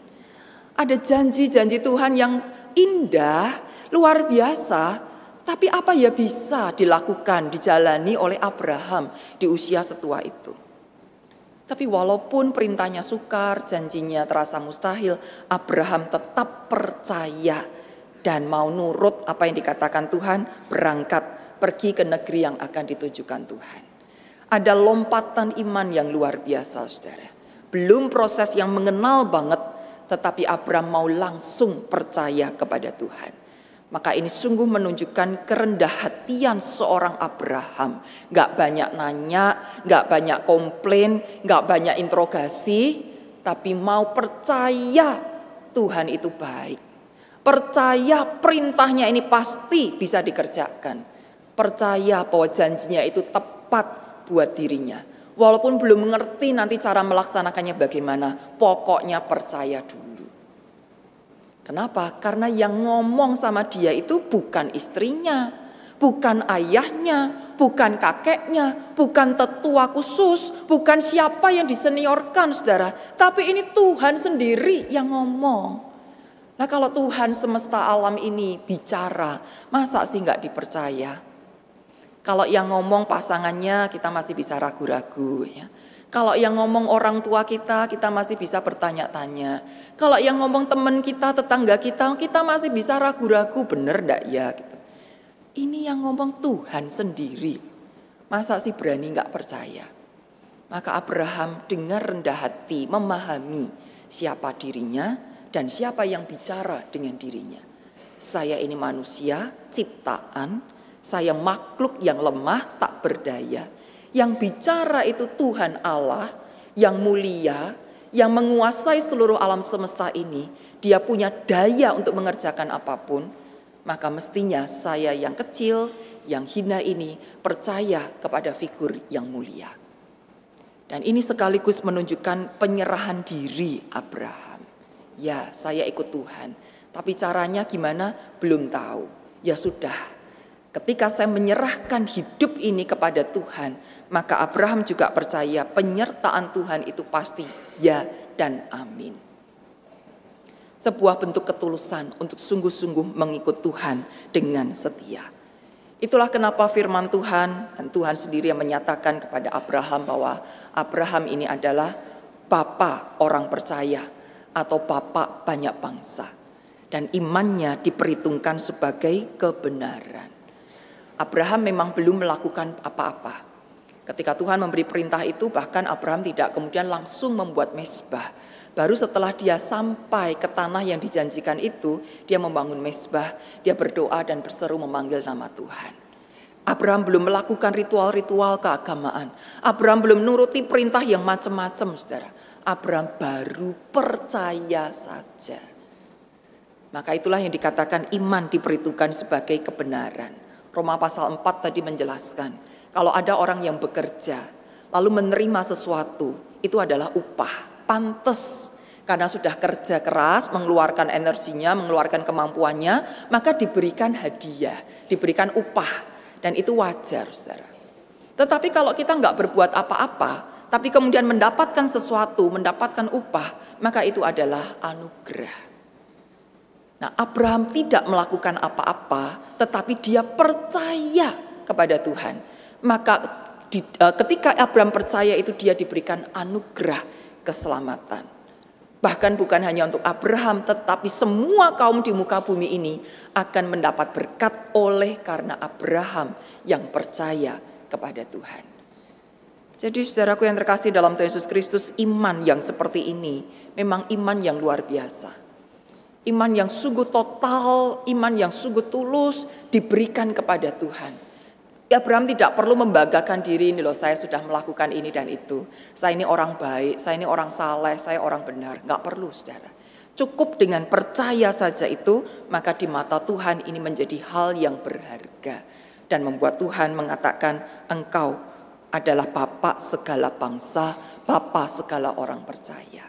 Ada janji-janji Tuhan yang indah, luar biasa, tapi apa ya bisa dilakukan, dijalani oleh Abraham di usia setua itu. Tapi walaupun perintahnya sukar, janjinya terasa mustahil, Abraham tetap percaya dan mau nurut apa yang dikatakan Tuhan, berangkat pergi ke negeri yang akan ditujukan Tuhan. Ada lompatan iman yang luar biasa, saudara. Belum proses yang mengenal banget, tetapi Abraham mau langsung percaya kepada Tuhan. Maka ini sungguh menunjukkan kerendah hatian seorang Abraham. Gak banyak nanya, gak banyak komplain, gak banyak interogasi, tapi mau percaya Tuhan itu baik. Percaya perintahnya ini pasti bisa dikerjakan. Percaya bahwa janjinya itu tepat buat dirinya. Walaupun belum mengerti nanti cara melaksanakannya bagaimana, pokoknya percaya dulu. Kenapa? Karena yang ngomong sama dia itu bukan istrinya, bukan ayahnya, bukan kakeknya, bukan tetua khusus, bukan siapa yang diseniorkan saudara. Tapi ini Tuhan sendiri yang ngomong. Nah kalau Tuhan semesta alam ini bicara, masa sih nggak dipercaya? Kalau yang ngomong pasangannya kita masih bisa ragu-ragu ya. Kalau yang ngomong orang tua kita, kita masih bisa bertanya-tanya. Kalau yang ngomong teman kita, tetangga kita, kita masih bisa ragu-ragu bener ndak ya gitu. Ini yang ngomong Tuhan sendiri. Masa sih berani nggak percaya? Maka Abraham dengar rendah hati, memahami siapa dirinya dan siapa yang bicara dengan dirinya. Saya ini manusia, ciptaan, saya makhluk yang lemah, tak berdaya yang bicara itu Tuhan Allah yang mulia, yang menguasai seluruh alam semesta ini. Dia punya daya untuk mengerjakan apa pun. Maka mestinya saya yang kecil, yang hina ini percaya kepada figur yang mulia. Dan ini sekaligus menunjukkan penyerahan diri Abraham. Ya, saya ikut Tuhan. Tapi caranya gimana? Belum tahu. Ya sudah. Ketika saya menyerahkan hidup ini kepada Tuhan, maka Abraham juga percaya penyertaan Tuhan itu pasti ya dan amin. Sebuah bentuk ketulusan untuk sungguh-sungguh mengikut Tuhan dengan setia. Itulah kenapa firman Tuhan dan Tuhan sendiri yang menyatakan kepada Abraham bahwa Abraham ini adalah bapa orang percaya atau bapa banyak bangsa. Dan imannya diperhitungkan sebagai kebenaran. Abraham memang belum melakukan apa-apa Ketika Tuhan memberi perintah itu bahkan Abraham tidak kemudian langsung membuat mesbah. Baru setelah dia sampai ke tanah yang dijanjikan itu, dia membangun mesbah, dia berdoa dan berseru memanggil nama Tuhan. Abraham belum melakukan ritual-ritual keagamaan. Abraham belum nuruti perintah yang macam-macam, saudara. Abraham baru percaya saja. Maka itulah yang dikatakan iman diperhitungkan sebagai kebenaran. Roma pasal 4 tadi menjelaskan, kalau ada orang yang bekerja, lalu menerima sesuatu, itu adalah upah, pantas. Karena sudah kerja keras, mengeluarkan energinya, mengeluarkan kemampuannya, maka diberikan hadiah, diberikan upah dan itu wajar, saudara. Tetapi kalau kita nggak berbuat apa-apa, tapi kemudian mendapatkan sesuatu, mendapatkan upah, maka itu adalah anugerah. Nah, Abraham tidak melakukan apa-apa, tetapi dia percaya kepada Tuhan. Maka di, uh, ketika Abraham percaya itu dia diberikan anugerah keselamatan. Bahkan bukan hanya untuk Abraham, tetapi semua kaum di muka bumi ini akan mendapat berkat oleh karena Abraham yang percaya kepada Tuhan. Jadi saudaraku yang terkasih dalam Tuhan Yesus Kristus, iman yang seperti ini memang iman yang luar biasa. Iman yang sungguh total, iman yang sungguh tulus diberikan kepada Tuhan. Abraham tidak perlu membanggakan diri ini loh, saya sudah melakukan ini dan itu. Saya ini orang baik, saya ini orang saleh, saya orang benar. Nggak perlu saudara. Cukup dengan percaya saja itu, maka di mata Tuhan ini menjadi hal yang berharga. Dan membuat Tuhan mengatakan, engkau adalah Bapak segala bangsa, Bapak segala orang percaya.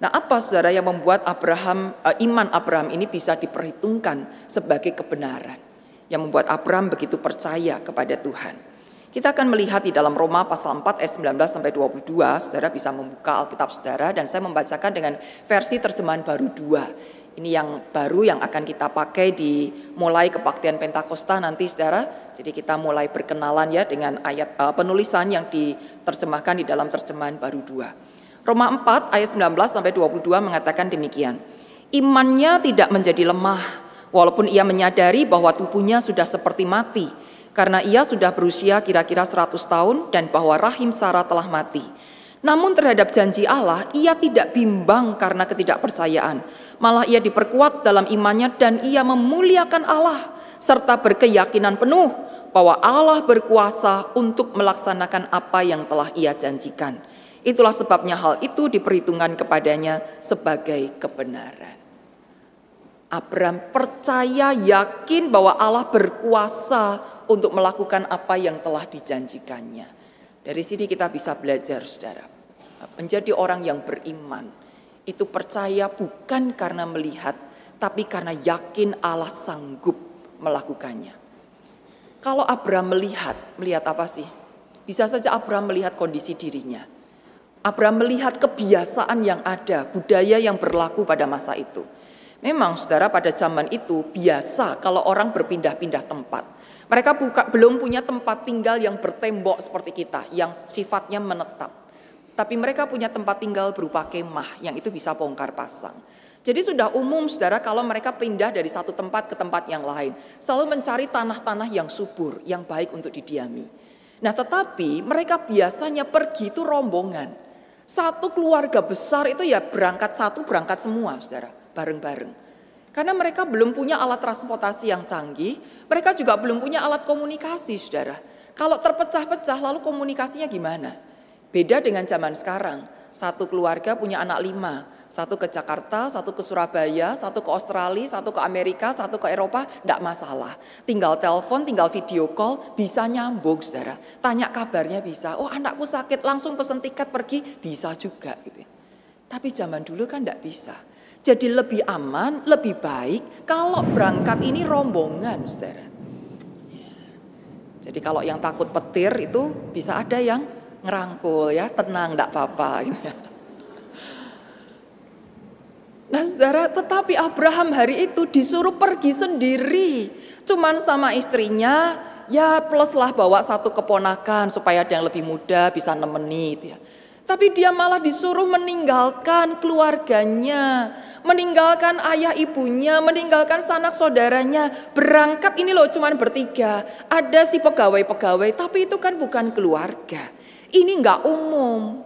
Nah apa saudara yang membuat Abraham, eh, iman Abraham ini bisa diperhitungkan sebagai kebenaran? yang membuat Abraham begitu percaya kepada Tuhan. Kita akan melihat di dalam Roma pasal 4 ayat 19 sampai 22, Saudara bisa membuka Alkitab Saudara dan saya membacakan dengan versi terjemahan baru 2. Ini yang baru yang akan kita pakai di mulai kebaktian Pentakosta nanti Saudara. Jadi kita mulai berkenalan ya dengan ayat uh, penulisan yang diterjemahkan di dalam terjemahan baru 2. Roma 4 ayat 19 sampai 22 mengatakan demikian. Imannya tidak menjadi lemah Walaupun ia menyadari bahwa tubuhnya sudah seperti mati, karena ia sudah berusia kira-kira 100 tahun dan bahwa rahim Sarah telah mati. Namun terhadap janji Allah, ia tidak bimbang karena ketidakpercayaan. Malah ia diperkuat dalam imannya dan ia memuliakan Allah serta berkeyakinan penuh bahwa Allah berkuasa untuk melaksanakan apa yang telah ia janjikan. Itulah sebabnya hal itu diperhitungkan kepadanya sebagai kebenaran. Abraham percaya yakin bahwa Allah berkuasa untuk melakukan apa yang telah dijanjikannya. Dari sini kita bisa belajar saudara. Menjadi orang yang beriman. Itu percaya bukan karena melihat. Tapi karena yakin Allah sanggup melakukannya. Kalau Abraham melihat, melihat apa sih? Bisa saja Abraham melihat kondisi dirinya. Abraham melihat kebiasaan yang ada, budaya yang berlaku pada masa itu Memang saudara pada zaman itu biasa kalau orang berpindah-pindah tempat. Mereka buka, belum punya tempat tinggal yang bertembok seperti kita, yang sifatnya menetap. Tapi mereka punya tempat tinggal berupa kemah yang itu bisa bongkar pasang. Jadi sudah umum saudara kalau mereka pindah dari satu tempat ke tempat yang lain. Selalu mencari tanah-tanah yang subur, yang baik untuk didiami. Nah tetapi mereka biasanya pergi itu rombongan. Satu keluarga besar itu ya berangkat satu, berangkat semua saudara bareng-bareng. Karena mereka belum punya alat transportasi yang canggih, mereka juga belum punya alat komunikasi, saudara. Kalau terpecah-pecah, lalu komunikasinya gimana? Beda dengan zaman sekarang. Satu keluarga punya anak lima, satu ke Jakarta, satu ke Surabaya, satu ke Australia, satu ke Amerika, satu ke Eropa, tidak masalah. Tinggal telepon, tinggal video call, bisa nyambung, saudara. Tanya kabarnya bisa. Oh anakku sakit, langsung pesen tiket pergi, bisa juga. gitu. Ya. Tapi zaman dulu kan tidak bisa. Jadi lebih aman, lebih baik kalau berangkat ini rombongan, saudara. Jadi kalau yang takut petir itu bisa ada yang ngerangkul ya, tenang, tidak apa-apa. Gitu ya. Nah saudara, tetapi Abraham hari itu disuruh pergi sendiri. Cuman sama istrinya, ya plus lah bawa satu keponakan supaya ada yang lebih muda bisa nemeni ya. Tapi dia malah disuruh meninggalkan keluarganya, meninggalkan ayah ibunya, meninggalkan sanak saudaranya. Berangkat ini loh cuman bertiga. Ada si pegawai-pegawai, tapi itu kan bukan keluarga. Ini nggak umum.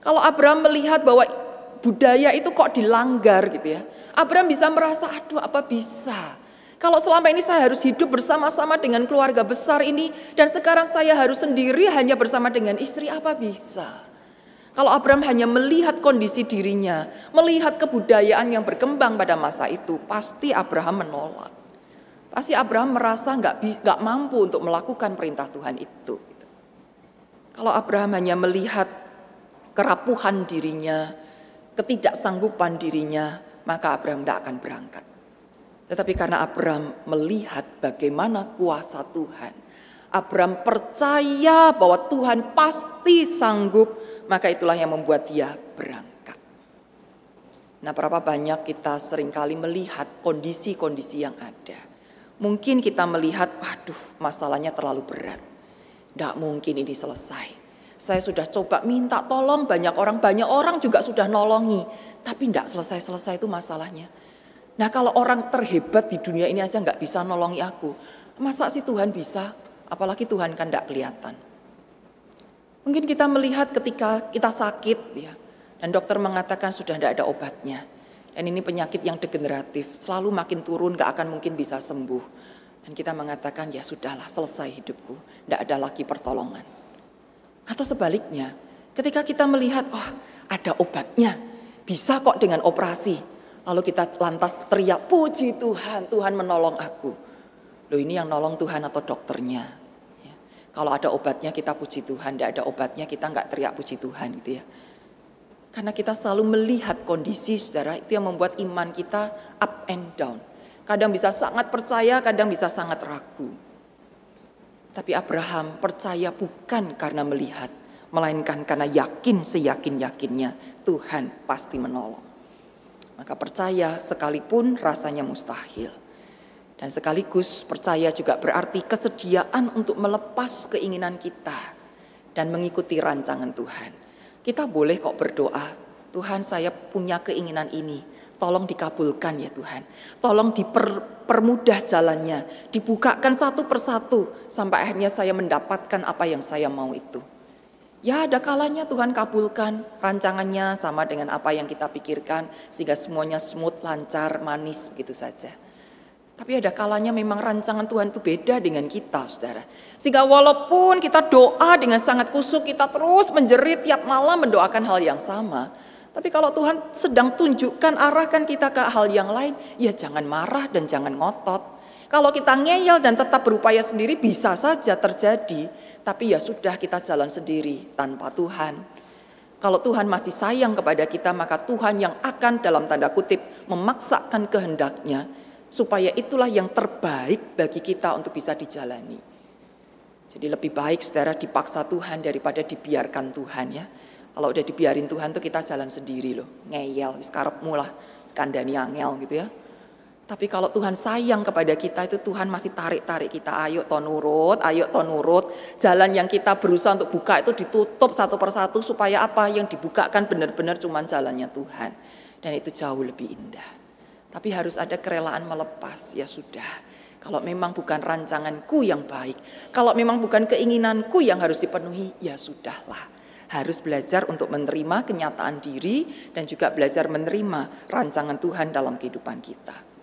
Kalau Abraham melihat bahwa budaya itu kok dilanggar gitu ya. Abraham bisa merasa, aduh apa bisa. Kalau selama ini saya harus hidup bersama-sama dengan keluarga besar ini dan sekarang saya harus sendiri hanya bersama dengan istri apa bisa? Kalau Abraham hanya melihat kondisi dirinya, melihat kebudayaan yang berkembang pada masa itu, pasti Abraham menolak. Pasti Abraham merasa nggak nggak mampu untuk melakukan perintah Tuhan itu. Kalau Abraham hanya melihat kerapuhan dirinya, ketidaksanggupan dirinya, maka Abraham tidak akan berangkat. Tetapi karena Abraham melihat bagaimana kuasa Tuhan, Abraham percaya bahwa Tuhan pasti sanggup, maka itulah yang membuat dia berangkat. Nah, berapa banyak kita sering kali melihat kondisi-kondisi yang ada. Mungkin kita melihat, waduh, masalahnya terlalu berat. Tidak mungkin ini selesai. Saya sudah coba minta tolong banyak orang, banyak orang juga sudah nolongi. Tapi tidak selesai-selesai itu masalahnya. Nah kalau orang terhebat di dunia ini aja nggak bisa nolongi aku, masa sih Tuhan bisa? Apalagi Tuhan kan nggak kelihatan. Mungkin kita melihat ketika kita sakit ya, dan dokter mengatakan sudah tidak ada obatnya. Dan ini penyakit yang degeneratif, selalu makin turun gak akan mungkin bisa sembuh. Dan kita mengatakan ya sudahlah selesai hidupku, tidak ada lagi pertolongan. Atau sebaliknya, ketika kita melihat, oh ada obatnya, bisa kok dengan operasi, Lalu kita lantas teriak, puji Tuhan, Tuhan menolong aku. Loh ini yang nolong Tuhan atau dokternya. Ya. Kalau ada obatnya kita puji Tuhan, tidak ada obatnya kita nggak teriak puji Tuhan gitu ya. Karena kita selalu melihat kondisi saudara itu yang membuat iman kita up and down. Kadang bisa sangat percaya, kadang bisa sangat ragu. Tapi Abraham percaya bukan karena melihat, melainkan karena yakin seyakin-yakinnya Tuhan pasti menolong. Maka percaya sekalipun rasanya mustahil. Dan sekaligus percaya juga berarti kesediaan untuk melepas keinginan kita dan mengikuti rancangan Tuhan. Kita boleh kok berdoa, Tuhan saya punya keinginan ini, tolong dikabulkan ya Tuhan. Tolong dipermudah jalannya, dibukakan satu persatu sampai akhirnya saya mendapatkan apa yang saya mau itu. Ya ada kalanya Tuhan kabulkan rancangannya sama dengan apa yang kita pikirkan sehingga semuanya smooth, lancar, manis begitu saja. Tapi ada kalanya memang rancangan Tuhan itu beda dengan kita saudara. Sehingga walaupun kita doa dengan sangat kusuk kita terus menjerit tiap malam mendoakan hal yang sama. Tapi kalau Tuhan sedang tunjukkan arahkan kita ke hal yang lain ya jangan marah dan jangan ngotot. Kalau kita ngeyel dan tetap berupaya sendiri bisa saja terjadi. Tapi ya sudah kita jalan sendiri tanpa Tuhan. Kalau Tuhan masih sayang kepada kita, maka Tuhan yang akan dalam tanda kutip memaksakan kehendaknya supaya itulah yang terbaik bagi kita untuk bisa dijalani. Jadi lebih baik saudara dipaksa Tuhan daripada dibiarkan Tuhan ya. Kalau udah dibiarin Tuhan tuh kita jalan sendiri loh, ngeyel, sekarang mulah, skandani angel gitu ya. Tapi kalau Tuhan sayang kepada kita itu Tuhan masih tarik-tarik kita. Ayo to nurut, ayo to nurut. Jalan yang kita berusaha untuk buka itu ditutup satu persatu supaya apa? Yang dibukakan benar-benar cuma jalannya Tuhan. Dan itu jauh lebih indah. Tapi harus ada kerelaan melepas. Ya sudah. Kalau memang bukan rancanganku yang baik. Kalau memang bukan keinginanku yang harus dipenuhi. Ya sudahlah harus belajar untuk menerima kenyataan diri dan juga belajar menerima rancangan Tuhan dalam kehidupan kita.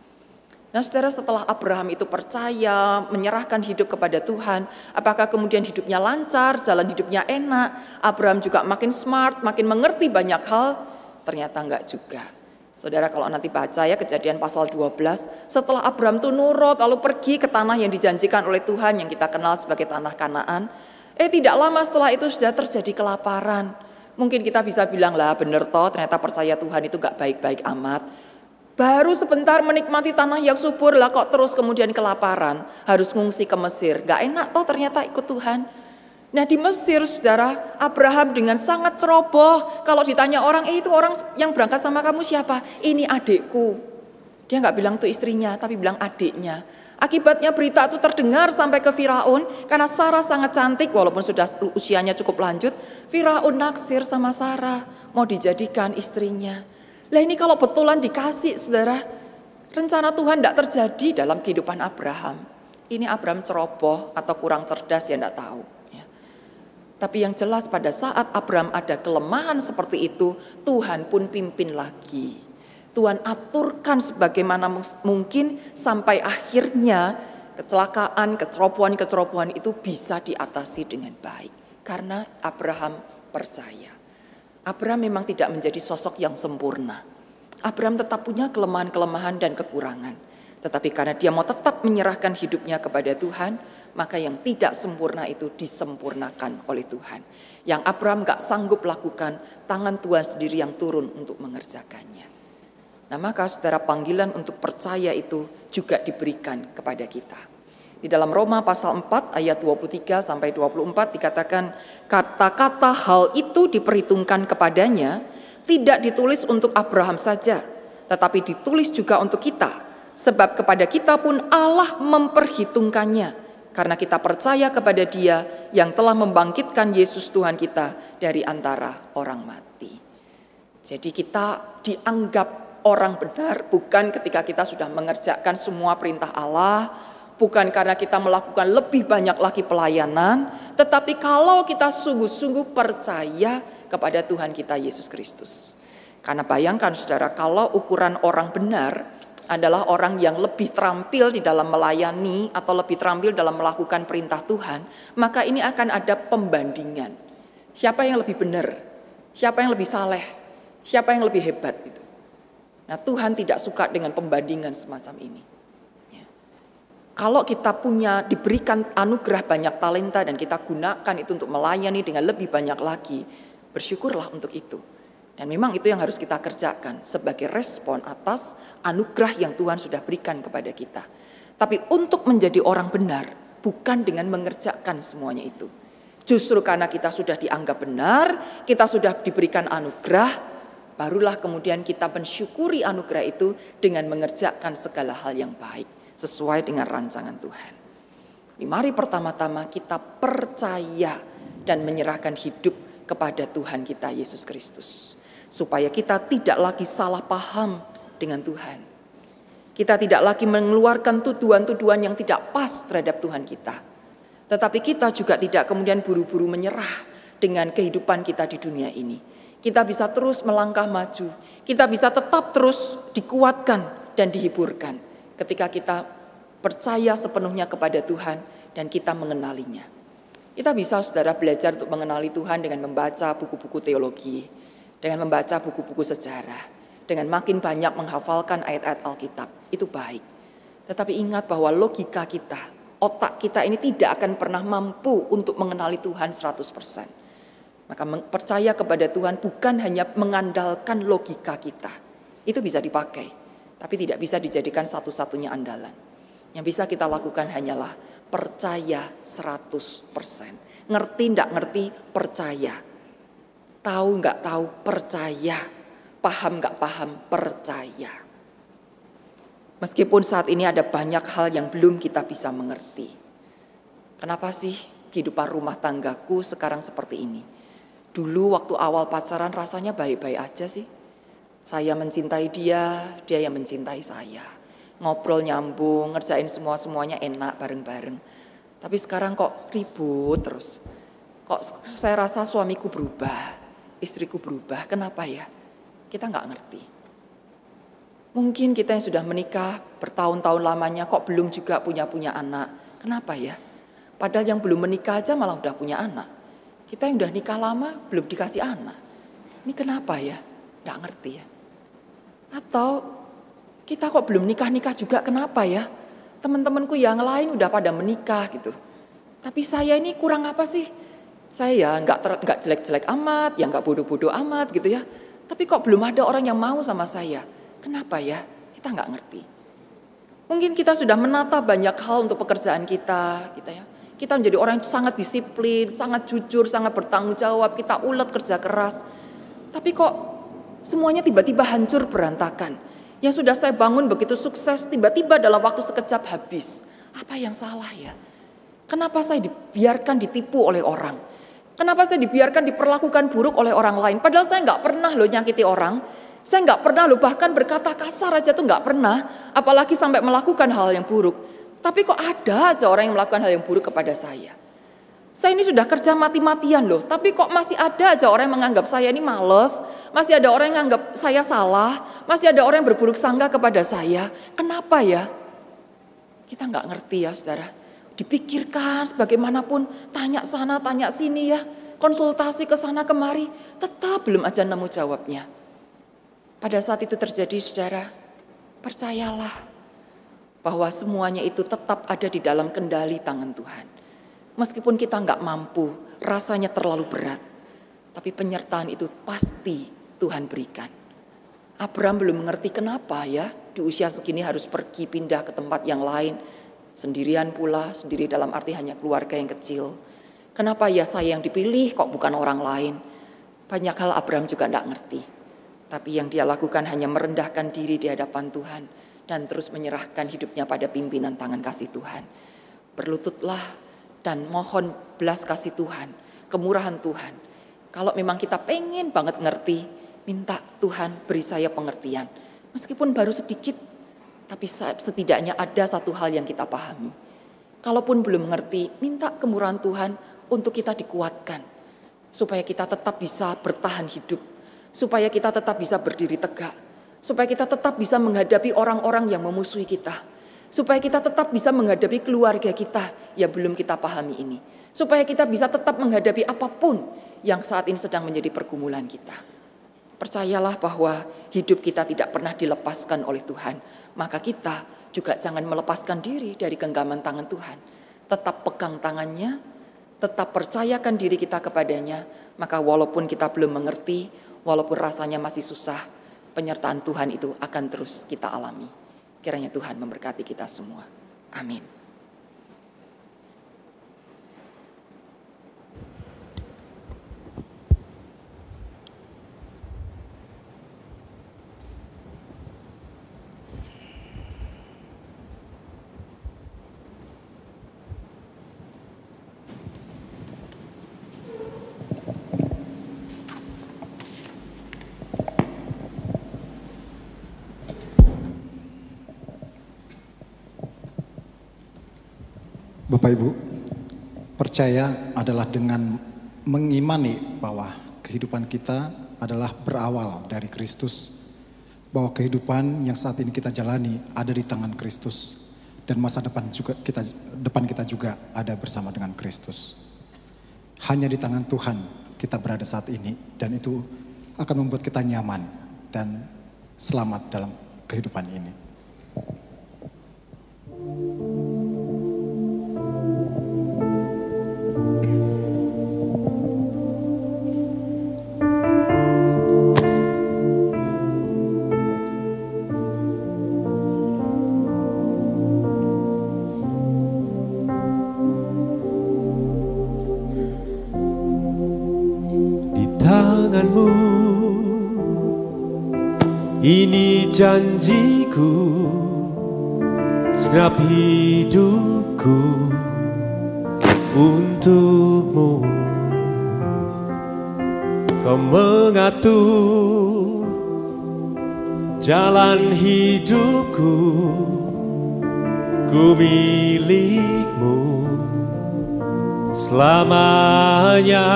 Nah saudara setelah Abraham itu percaya, menyerahkan hidup kepada Tuhan, apakah kemudian hidupnya lancar, jalan hidupnya enak, Abraham juga makin smart, makin mengerti banyak hal? Ternyata enggak juga. Saudara kalau nanti baca ya kejadian pasal 12, setelah Abraham itu nurut lalu pergi ke tanah yang dijanjikan oleh Tuhan yang kita kenal sebagai tanah Kanaan, eh tidak lama setelah itu sudah terjadi kelaparan. Mungkin kita bisa bilang lah bener toh ternyata percaya Tuhan itu gak baik-baik amat. Baru sebentar menikmati tanah yang subur lah kok terus kemudian kelaparan. Harus ngungsi ke Mesir. Gak enak toh ternyata ikut Tuhan. Nah di Mesir saudara, Abraham dengan sangat ceroboh. Kalau ditanya orang, eh itu orang yang berangkat sama kamu siapa? Ini adikku. Dia nggak bilang itu istrinya, tapi bilang adiknya. Akibatnya berita itu terdengar sampai ke Firaun karena Sarah sangat cantik walaupun sudah usianya cukup lanjut. Firaun naksir sama Sarah, mau dijadikan istrinya. Lah ini kalau betulan dikasih saudara, rencana Tuhan tidak terjadi dalam kehidupan Abraham. Ini Abraham ceroboh atau kurang cerdas ya tidak tahu. Ya. Tapi yang jelas pada saat Abraham ada kelemahan seperti itu, Tuhan pun pimpin lagi. Tuhan aturkan sebagaimana mungkin sampai akhirnya kecelakaan, kecerobohan-kecerobohan itu bisa diatasi dengan baik. Karena Abraham percaya. Abraham memang tidak menjadi sosok yang sempurna. Abraham tetap punya kelemahan-kelemahan dan kekurangan. Tetapi karena dia mau tetap menyerahkan hidupnya kepada Tuhan, maka yang tidak sempurna itu disempurnakan oleh Tuhan. Yang Abraham gak sanggup lakukan, tangan Tuhan sendiri yang turun untuk mengerjakannya. Nah maka saudara panggilan untuk percaya itu juga diberikan kepada kita. Di dalam Roma pasal 4 ayat 23 sampai 24 dikatakan kata-kata hal itu diperhitungkan kepadanya tidak ditulis untuk Abraham saja, tetapi ditulis juga untuk kita. Sebab kepada kita pun Allah memperhitungkannya karena kita percaya kepada Dia yang telah membangkitkan Yesus Tuhan kita dari antara orang mati. Jadi kita dianggap orang benar bukan ketika kita sudah mengerjakan semua perintah Allah, bukan karena kita melakukan lebih banyak lagi pelayanan, tetapi kalau kita sungguh-sungguh percaya kepada Tuhan kita Yesus Kristus. Karena bayangkan saudara, kalau ukuran orang benar adalah orang yang lebih terampil di dalam melayani atau lebih terampil dalam melakukan perintah Tuhan, maka ini akan ada pembandingan. Siapa yang lebih benar? Siapa yang lebih saleh? Siapa yang lebih hebat gitu. Nah Tuhan tidak suka dengan pembandingan semacam ini. Ya. Kalau kita punya diberikan anugerah banyak talenta dan kita gunakan itu untuk melayani dengan lebih banyak lagi, bersyukurlah untuk itu. Dan memang itu yang harus kita kerjakan sebagai respon atas anugerah yang Tuhan sudah berikan kepada kita. Tapi untuk menjadi orang benar bukan dengan mengerjakan semuanya itu. Justru karena kita sudah dianggap benar, kita sudah diberikan anugerah, barulah kemudian kita mensyukuri anugerah itu dengan mengerjakan segala hal yang baik sesuai dengan rancangan Tuhan. Mari pertama-tama kita percaya dan menyerahkan hidup kepada Tuhan kita Yesus Kristus. Supaya kita tidak lagi salah paham dengan Tuhan. Kita tidak lagi mengeluarkan tuduhan-tuduhan yang tidak pas terhadap Tuhan kita. Tetapi kita juga tidak kemudian buru-buru menyerah dengan kehidupan kita di dunia ini kita bisa terus melangkah maju. Kita bisa tetap terus dikuatkan dan dihiburkan ketika kita percaya sepenuhnya kepada Tuhan dan kita mengenalinya. Kita bisa saudara belajar untuk mengenali Tuhan dengan membaca buku-buku teologi, dengan membaca buku-buku sejarah, dengan makin banyak menghafalkan ayat-ayat Alkitab. Itu baik. Tetapi ingat bahwa logika kita, otak kita ini tidak akan pernah mampu untuk mengenali Tuhan 100%. Maka percaya kepada Tuhan bukan hanya mengandalkan logika kita. Itu bisa dipakai, tapi tidak bisa dijadikan satu-satunya andalan. Yang bisa kita lakukan hanyalah percaya 100%. Ngerti ndak ngerti, percaya. Tahu nggak tahu, percaya. Paham nggak paham, percaya. Meskipun saat ini ada banyak hal yang belum kita bisa mengerti. Kenapa sih kehidupan rumah tanggaku sekarang seperti ini? Dulu waktu awal pacaran rasanya baik-baik aja sih. Saya mencintai dia, dia yang mencintai saya. Ngobrol nyambung, ngerjain semua-semuanya enak bareng-bareng. Tapi sekarang kok ribut terus. Kok saya rasa suamiku berubah, istriku berubah. Kenapa ya? Kita nggak ngerti. Mungkin kita yang sudah menikah bertahun-tahun lamanya kok belum juga punya-punya anak. Kenapa ya? Padahal yang belum menikah aja malah udah punya anak. Kita yang udah nikah lama belum dikasih anak. Ini kenapa ya? Gak ngerti ya. Atau kita kok belum nikah-nikah juga kenapa ya? Teman-temanku yang lain udah pada menikah gitu. Tapi saya ini kurang apa sih? Saya ya nggak nggak jelek-jelek amat, ya nggak bodoh-bodoh amat gitu ya. Tapi kok belum ada orang yang mau sama saya? Kenapa ya? Kita nggak ngerti. Mungkin kita sudah menata banyak hal untuk pekerjaan kita, kita ya. Kita menjadi orang yang sangat disiplin, sangat jujur, sangat bertanggung jawab, kita ulet kerja keras. Tapi kok semuanya tiba-tiba hancur berantakan. Yang sudah saya bangun begitu sukses, tiba-tiba dalam waktu sekejap habis. Apa yang salah ya? Kenapa saya dibiarkan ditipu oleh orang? Kenapa saya dibiarkan diperlakukan buruk oleh orang lain? Padahal saya nggak pernah loh nyakiti orang. Saya nggak pernah loh bahkan berkata kasar aja tuh nggak pernah. Apalagi sampai melakukan hal yang buruk. Tapi kok ada aja orang yang melakukan hal yang buruk kepada saya. Saya ini sudah kerja mati-matian loh, tapi kok masih ada aja orang yang menganggap saya ini males, masih ada orang yang menganggap saya salah, masih ada orang yang berburuk sangka kepada saya. Kenapa ya? Kita nggak ngerti ya saudara. Dipikirkan sebagaimanapun, tanya sana, tanya sini ya, konsultasi ke sana kemari, tetap belum aja nemu jawabnya. Pada saat itu terjadi saudara, percayalah bahwa semuanya itu tetap ada di dalam kendali tangan Tuhan. Meskipun kita nggak mampu, rasanya terlalu berat, tapi penyertaan itu pasti Tuhan berikan. Abraham belum mengerti kenapa ya di usia segini harus pergi pindah ke tempat yang lain. Sendirian pula, sendiri dalam arti hanya keluarga yang kecil. Kenapa ya saya yang dipilih kok bukan orang lain? Banyak hal Abraham juga tidak ngerti. Tapi yang dia lakukan hanya merendahkan diri di hadapan Tuhan. Dan terus menyerahkan hidupnya pada pimpinan tangan kasih Tuhan. Berlututlah dan mohon belas kasih Tuhan, kemurahan Tuhan. Kalau memang kita pengen banget ngerti, minta Tuhan beri saya pengertian. Meskipun baru sedikit, tapi setidaknya ada satu hal yang kita pahami. Kalaupun belum mengerti, minta kemurahan Tuhan untuk kita dikuatkan. Supaya kita tetap bisa bertahan hidup. Supaya kita tetap bisa berdiri tegak. Supaya kita tetap bisa menghadapi orang-orang yang memusuhi kita. Supaya kita tetap bisa menghadapi keluarga kita yang belum kita pahami ini. Supaya kita bisa tetap menghadapi apa pun yang saat ini sedang menjadi pergumulan kita. Percayalah bahwa hidup kita tidak pernah dilepaskan oleh Tuhan. Maka kita juga jangan melepaskan diri dari genggaman tangan Tuhan. Tetap pegang tangannya, tetap percayakan diri kita kepadanya. Maka walaupun kita belum mengerti, walaupun rasanya masih susah, penyertaan Tuhan itu akan terus kita alami. Kiranya Tuhan memberkati kita semua. Amin. Bapak Ibu, percaya adalah dengan mengimani bahwa kehidupan kita adalah berawal dari Kristus. Bahwa kehidupan yang saat ini kita jalani ada di tangan Kristus dan masa depan juga kita depan kita juga ada bersama dengan Kristus. Hanya di tangan Tuhan kita berada saat ini dan itu akan membuat kita nyaman dan selamat dalam kehidupan ini. Janjiku Segenap hidupku untukmu. Kau mengatur jalan hidupku Ku milikmu selamanya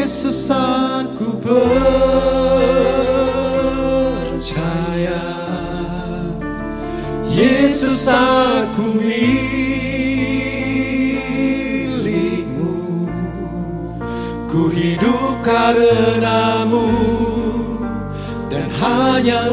Yesus aku percaya. Yesus aku milikmu. Ku hidup karenamu Dan hanya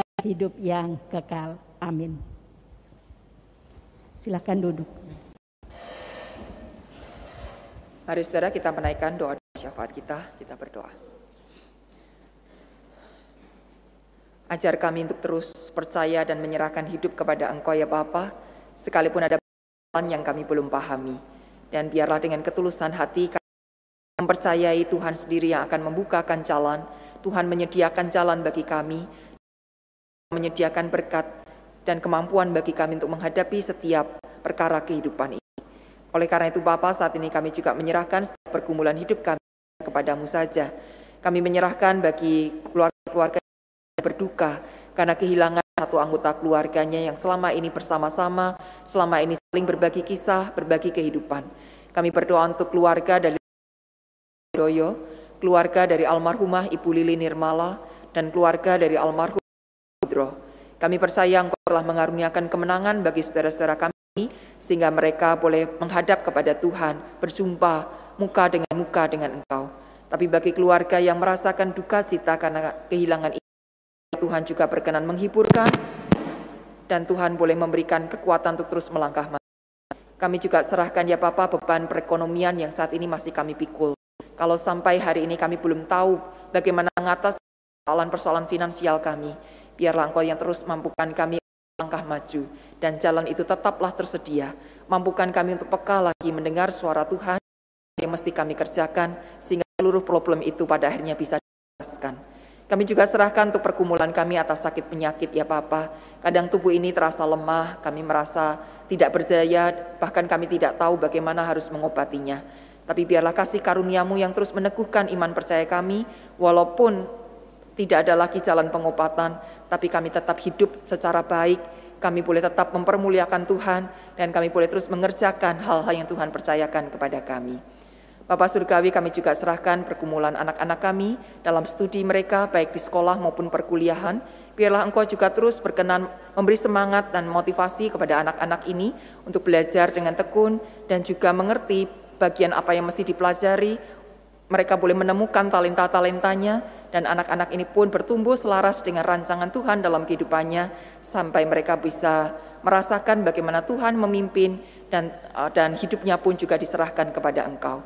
hidup yang kekal. Amin. Silakan duduk. Mari saudara kita menaikkan doa syafaat kita, kita berdoa. Ajar kami untuk terus percaya dan menyerahkan hidup kepada Engkau ya Bapa, sekalipun ada jalan yang kami belum pahami. Dan biarlah dengan ketulusan hati kami mempercayai Tuhan sendiri yang akan membukakan jalan, Tuhan menyediakan jalan bagi kami, menyediakan berkat dan kemampuan bagi kami untuk menghadapi setiap perkara kehidupan ini. Oleh karena itu Bapa, saat ini kami juga menyerahkan setiap pergumulan hidup kami kepadamu saja. Kami menyerahkan bagi keluarga-keluarga yang berduka karena kehilangan satu anggota keluarganya yang selama ini bersama-sama, selama ini saling berbagi kisah, berbagi kehidupan. Kami berdoa untuk keluarga dari Doyo, keluarga dari almarhumah Ibu Lili Nirmala, dan keluarga dari almarhum Budro. Kami percaya Engkau telah mengaruniakan kemenangan bagi saudara-saudara kami, sehingga mereka boleh menghadap kepada Tuhan, berjumpa muka dengan muka dengan Engkau. Tapi bagi keluarga yang merasakan duka cita karena kehilangan ini, Tuhan juga berkenan menghiburkan, dan Tuhan boleh memberikan kekuatan untuk terus melangkah. Kami juga serahkan ya Papa beban perekonomian yang saat ini masih kami pikul. Kalau sampai hari ini kami belum tahu bagaimana mengatasi persoalan-persoalan finansial kami, biarlah Engkau yang terus mampukan kami langkah maju dan jalan itu tetaplah tersedia. Mampukan kami untuk peka lagi mendengar suara Tuhan yang mesti kami kerjakan sehingga seluruh problem itu pada akhirnya bisa dijelaskan. Kami juga serahkan untuk pergumulan kami atas sakit penyakit ya Papa. Kadang tubuh ini terasa lemah, kami merasa tidak berdaya, bahkan kami tidak tahu bagaimana harus mengobatinya. Tapi biarlah kasih karuniamu yang terus meneguhkan iman percaya kami, walaupun tidak ada lagi jalan pengobatan, tapi kami tetap hidup secara baik, kami boleh tetap mempermuliakan Tuhan, dan kami boleh terus mengerjakan hal-hal yang Tuhan percayakan kepada kami. Bapak Surgawi kami juga serahkan pergumulan anak-anak kami dalam studi mereka baik di sekolah maupun perkuliahan. Biarlah Engkau juga terus berkenan memberi semangat dan motivasi kepada anak-anak ini untuk belajar dengan tekun dan juga mengerti bagian apa yang mesti dipelajari. Mereka boleh menemukan talenta-talentanya dan anak-anak ini pun bertumbuh selaras dengan rancangan Tuhan dalam kehidupannya sampai mereka bisa merasakan bagaimana Tuhan memimpin dan dan hidupnya pun juga diserahkan kepada Engkau.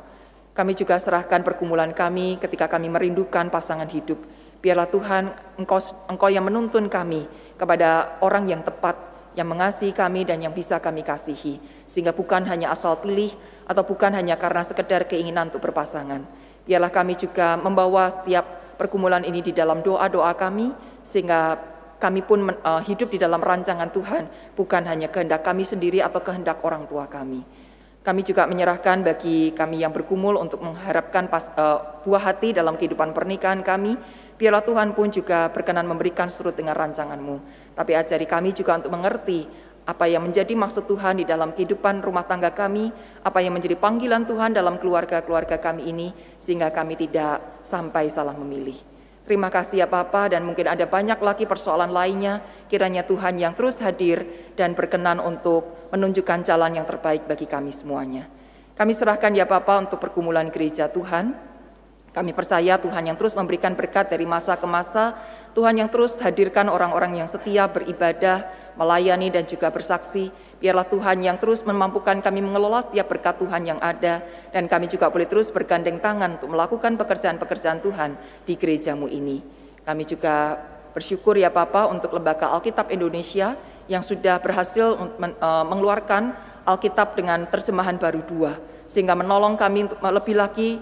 Kami juga serahkan pergumulan kami ketika kami merindukan pasangan hidup. Biarlah Tuhan, Engkau, Engkau yang menuntun kami kepada orang yang tepat, yang mengasihi kami dan yang bisa kami kasihi. Sehingga bukan hanya asal pilih atau bukan hanya karena sekedar keinginan untuk berpasangan. Biarlah kami juga membawa setiap pergumulan ini di dalam doa-doa kami, sehingga kami pun uh, hidup di dalam rancangan Tuhan, bukan hanya kehendak kami sendiri atau kehendak orang tua kami. Kami juga menyerahkan bagi kami yang bergumul untuk mengharapkan pas, uh, buah hati dalam kehidupan pernikahan kami. Biarlah Tuhan pun juga berkenan memberikan surut dengan rancanganmu. Tapi ajari kami juga untuk mengerti apa yang menjadi maksud Tuhan di dalam kehidupan rumah tangga kami, apa yang menjadi panggilan Tuhan dalam keluarga-keluarga kami ini, sehingga kami tidak sampai salah memilih. Terima kasih ya Papa dan mungkin ada banyak lagi persoalan lainnya. Kiranya Tuhan yang terus hadir dan berkenan untuk menunjukkan jalan yang terbaik bagi kami semuanya. Kami serahkan ya Papa untuk pergumulan gereja Tuhan. Kami percaya Tuhan yang terus memberikan berkat dari masa ke masa. Tuhan yang terus hadirkan orang-orang yang setia beribadah, melayani dan juga bersaksi. Biarlah Tuhan yang terus memampukan kami mengelola setiap berkat Tuhan yang ada dan kami juga boleh terus bergandeng tangan untuk melakukan pekerjaan-pekerjaan Tuhan di gerejamu ini. Kami juga bersyukur ya Papa untuk Lembaga Alkitab Indonesia yang sudah berhasil e, mengeluarkan Alkitab dengan terjemahan baru dua sehingga menolong kami untuk lebih lagi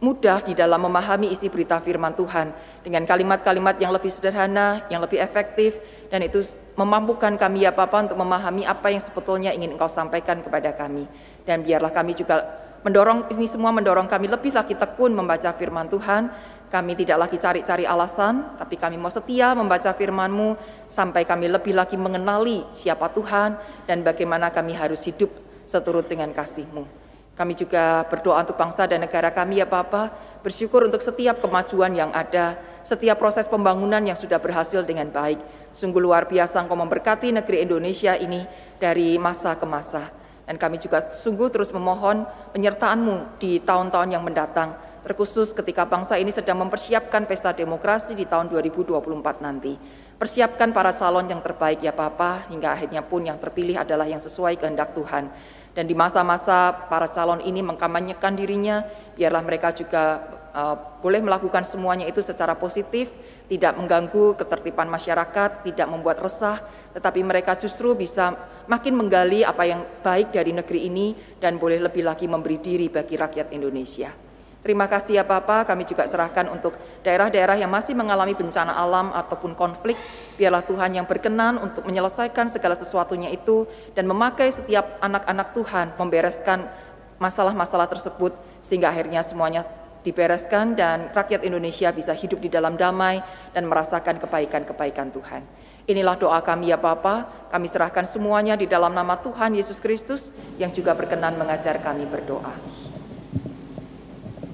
mudah di dalam memahami isi berita firman Tuhan dengan kalimat-kalimat yang lebih sederhana, yang lebih efektif, dan itu memampukan kami ya Papa untuk memahami apa yang sebetulnya ingin Engkau sampaikan kepada kami. Dan biarlah kami juga mendorong, ini semua mendorong kami lebih lagi tekun membaca firman Tuhan, kami tidak lagi cari-cari alasan, tapi kami mau setia membaca firman-Mu sampai kami lebih lagi mengenali siapa Tuhan dan bagaimana kami harus hidup seturut dengan kasih-Mu. Kami juga berdoa untuk bangsa dan negara kami ya Papa, bersyukur untuk setiap kemajuan yang ada, setiap proses pembangunan yang sudah berhasil dengan baik. Sungguh luar biasa Engkau memberkati negeri Indonesia ini dari masa ke masa. Dan kami juga sungguh terus memohon penyertaan-Mu di tahun-tahun yang mendatang, terkhusus ketika bangsa ini sedang mempersiapkan pesta demokrasi di tahun 2024 nanti. Persiapkan para calon yang terbaik ya Papa, hingga akhirnya pun yang terpilih adalah yang sesuai kehendak Tuhan. Dan di masa-masa para calon ini mengkampanyekan dirinya, biarlah mereka juga uh, boleh melakukan semuanya itu secara positif, tidak mengganggu ketertiban masyarakat, tidak membuat resah, tetapi mereka justru bisa makin menggali apa yang baik dari negeri ini dan boleh lebih lagi memberi diri bagi rakyat Indonesia. Terima kasih ya Bapak, kami juga serahkan untuk daerah-daerah yang masih mengalami bencana alam ataupun konflik. Biarlah Tuhan yang berkenan untuk menyelesaikan segala sesuatunya itu dan memakai setiap anak-anak Tuhan membereskan masalah-masalah tersebut sehingga akhirnya semuanya dibereskan dan rakyat Indonesia bisa hidup di dalam damai dan merasakan kebaikan-kebaikan Tuhan. Inilah doa kami ya Bapa, kami serahkan semuanya di dalam nama Tuhan Yesus Kristus yang juga berkenan mengajar kami berdoa.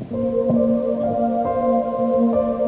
Thank you.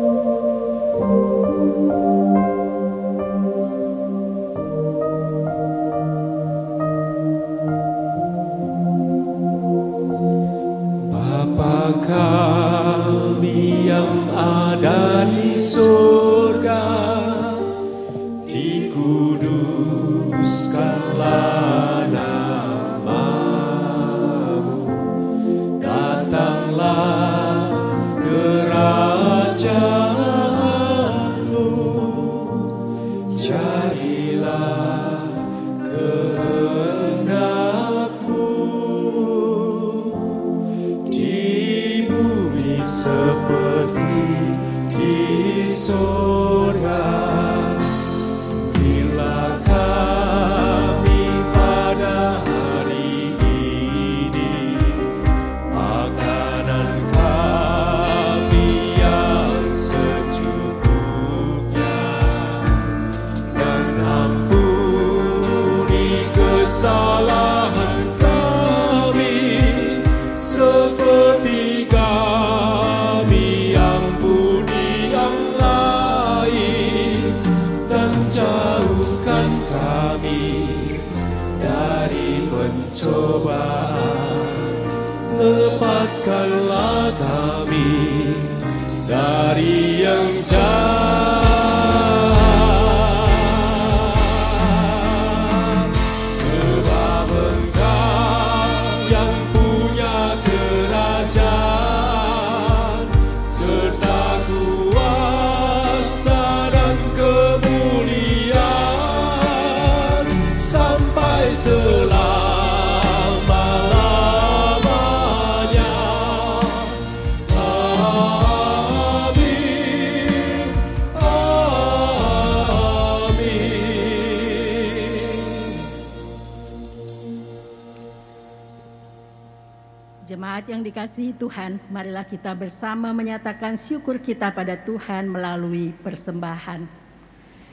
Dikasihi Tuhan, marilah kita bersama menyatakan syukur kita pada Tuhan melalui persembahan.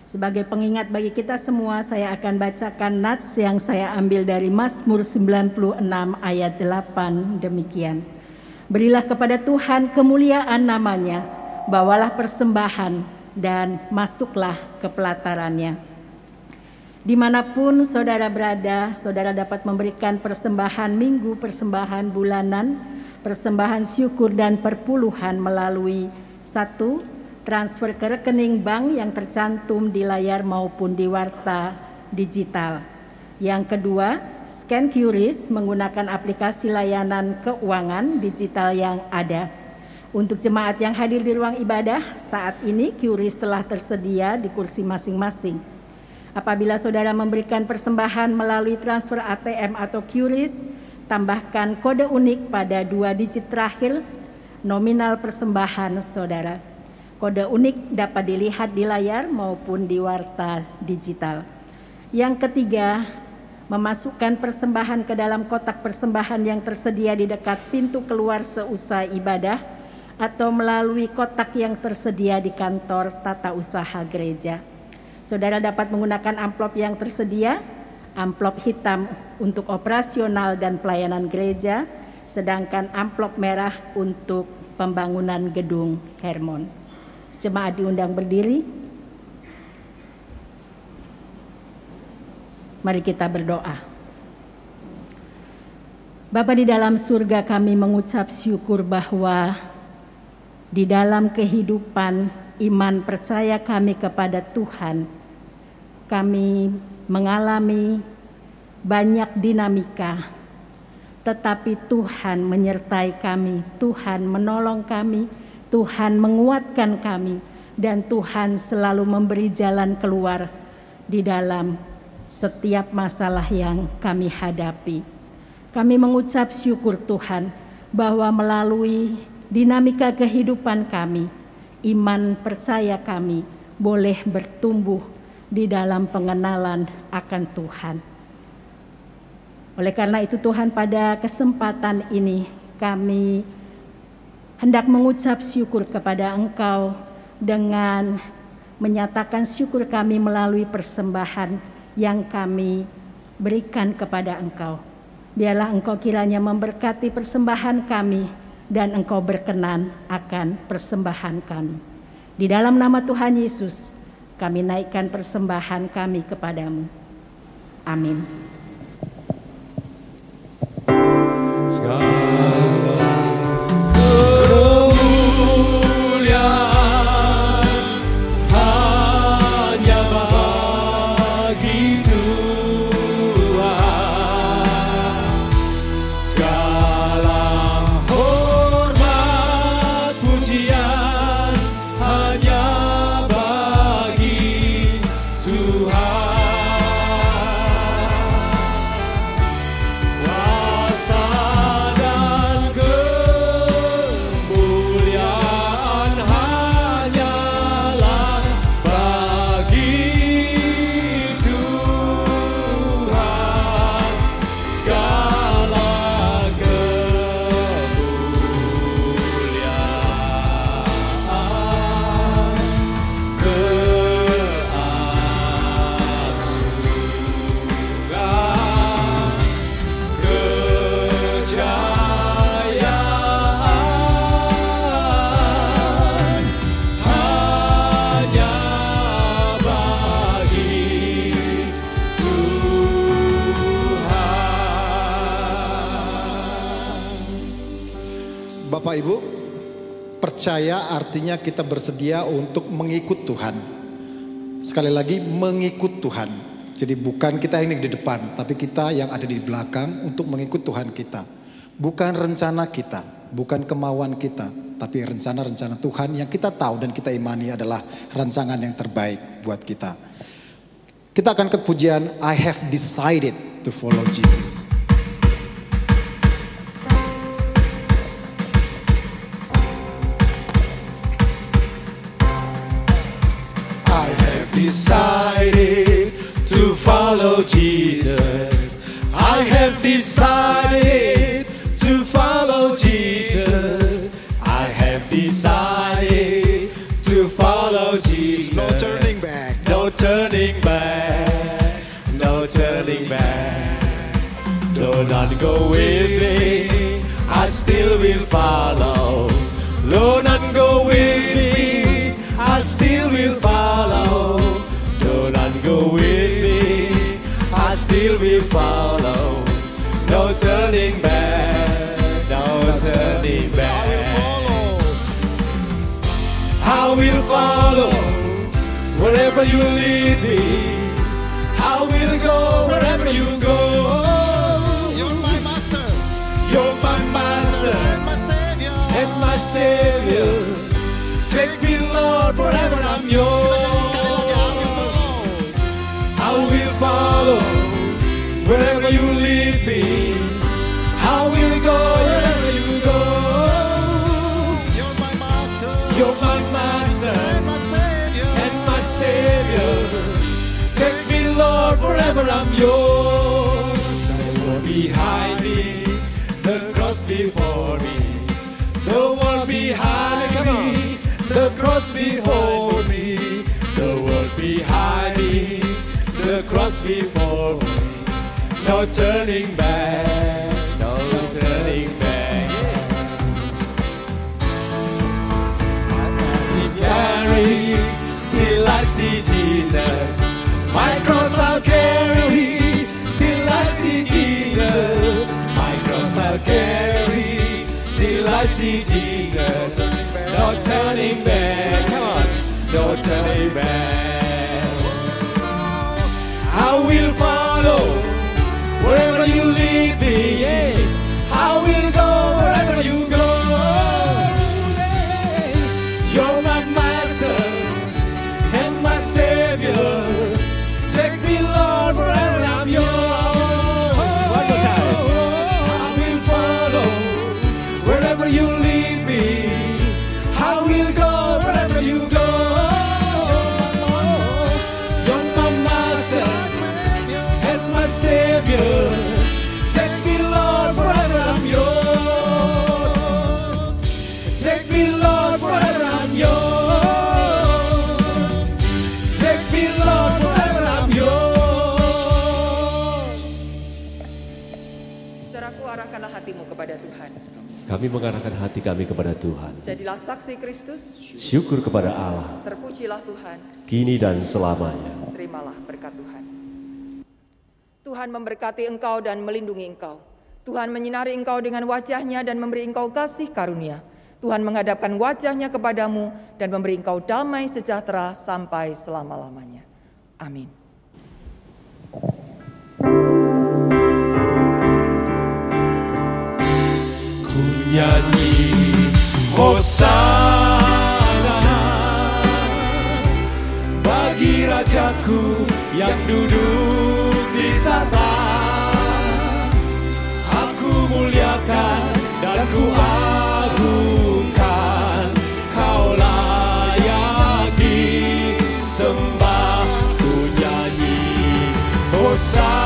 Sebagai pengingat bagi kita semua, saya akan bacakan nats yang saya ambil dari Mazmur 96 ayat 8 demikian. Berilah kepada Tuhan kemuliaan namanya, bawalah persembahan dan masuklah ke pelatarannya. Di mana pun saudara berada, saudara dapat memberikan persembahan minggu, persembahan bulanan, persembahan syukur dan perpuluhan melalui satu transfer ke rekening bank yang tercantum di layar maupun di warta digital. Yang kedua, scan QRIS menggunakan aplikasi layanan keuangan digital yang ada. Untuk jemaat yang hadir di ruang ibadah, saat ini QRIS telah tersedia di kursi masing-masing. Apabila saudara memberikan persembahan melalui transfer ATM atau QRIS, tambahkan kode unik pada dua digit terakhir nominal persembahan saudara. Kode unik dapat dilihat di layar maupun di warta digital. Yang ketiga, memasukkan persembahan ke dalam kotak persembahan yang tersedia di dekat pintu keluar seusai ibadah atau melalui kotak yang tersedia di kantor tata usaha gereja. Saudara dapat menggunakan amplop yang tersedia, amplop hitam untuk operasional dan pelayanan gereja, sedangkan amplop merah untuk pembangunan gedung Hermon. Jemaat diundang berdiri. Mari kita berdoa. Bapa di dalam surga kami mengucap syukur bahwa di dalam kehidupan iman percaya kami kepada Tuhan, kami mengalami banyak dinamika, tetapi Tuhan menyertai kami, Tuhan menolong kami, Tuhan menguatkan kami, dan Tuhan selalu memberi jalan keluar di dalam setiap masalah yang kami hadapi. Kami mengucap syukur Tuhan bahwa melalui dinamika kehidupan kami, iman percaya kami boleh bertumbuh di dalam pengenalan akan Tuhan. Oleh karena itu Tuhan pada kesempatan ini kami hendak mengucap syukur kepada Engkau dengan menyatakan syukur kami melalui persembahan yang kami berikan kepada Engkau. Biarlah Engkau kiranya memberkati persembahan kami dan Engkau berkenan akan persembahan kami. Di dalam nama Tuhan Yesus, kami naikkan persembahan kami kepadamu. Amin. kemuliaan percaya artinya kita bersedia untuk mengikut Tuhan. Sekali lagi mengikut Tuhan. Jadi bukan kita ini di depan, tapi kita yang ada di belakang untuk mengikut Tuhan kita. Bukan rencana kita, bukan kemauan kita, tapi rencana-rencana Tuhan yang kita tahu dan kita imani adalah rancangan yang terbaik buat kita. Kita akan ke pujian I have decided to follow Jesus. Decided to follow Jesus. I have decided to follow Jesus. I have decided to follow Jesus. No turning back. No turning back. No turning back. Do not go with me. I still will follow. Do not follow. No turning back. No turning back. I will follow wherever you lead me. I will go wherever you go. You're my master. You're my master. And my savior. And my savior. Take me, Lord, forever I'm yours. I will follow wherever you lead me. I will go wherever you go. You're my master. You're my master. And my savior. And my savior. Take me, Lord, forever I'm yours. The world behind me, the cross before me. The world behind me, the cross before me. The world behind me, the cross before me. No turning back, no turning back. Carry till I see Jesus. My cross I'll carry till I see Jesus. My cross I'll carry till I see Jesus. No turning back, come on, no turning back. I will follow wherever you lead me. Yeah. I will go Kami mengarahkan hati kami kepada Tuhan. Jadilah saksi Kristus, Syukur kepada Allah, terpujilah Tuhan, kini dan selamanya. terimalah berkat Tuhan. Tuhan memberkati engkau dan melindungi engkau. Tuhan menyinari engkau dengan wajahnya dan memberi engkau kasih karunia. Tuhan menghadapkan wajahnya kepadamu dan memberi engkau damai sejahtera sampai selama-lamanya. Amin. Nyanyi Hosana Bagi Rajaku yang duduk di tata Aku muliakan dan ku agungkan Kau layak disembah Ku nyanyi Hosana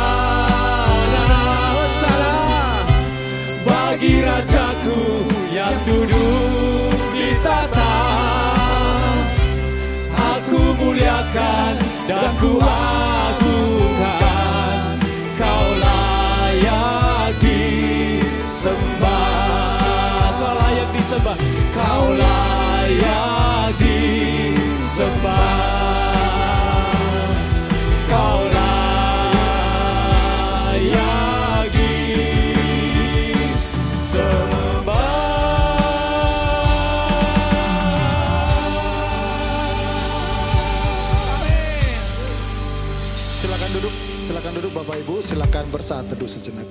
muliakan dan ku agungkan Kau layak disembah. Kau layak disembah. Kau layak disembah Bapak Ibu, silakan bersaat teduh sejenak.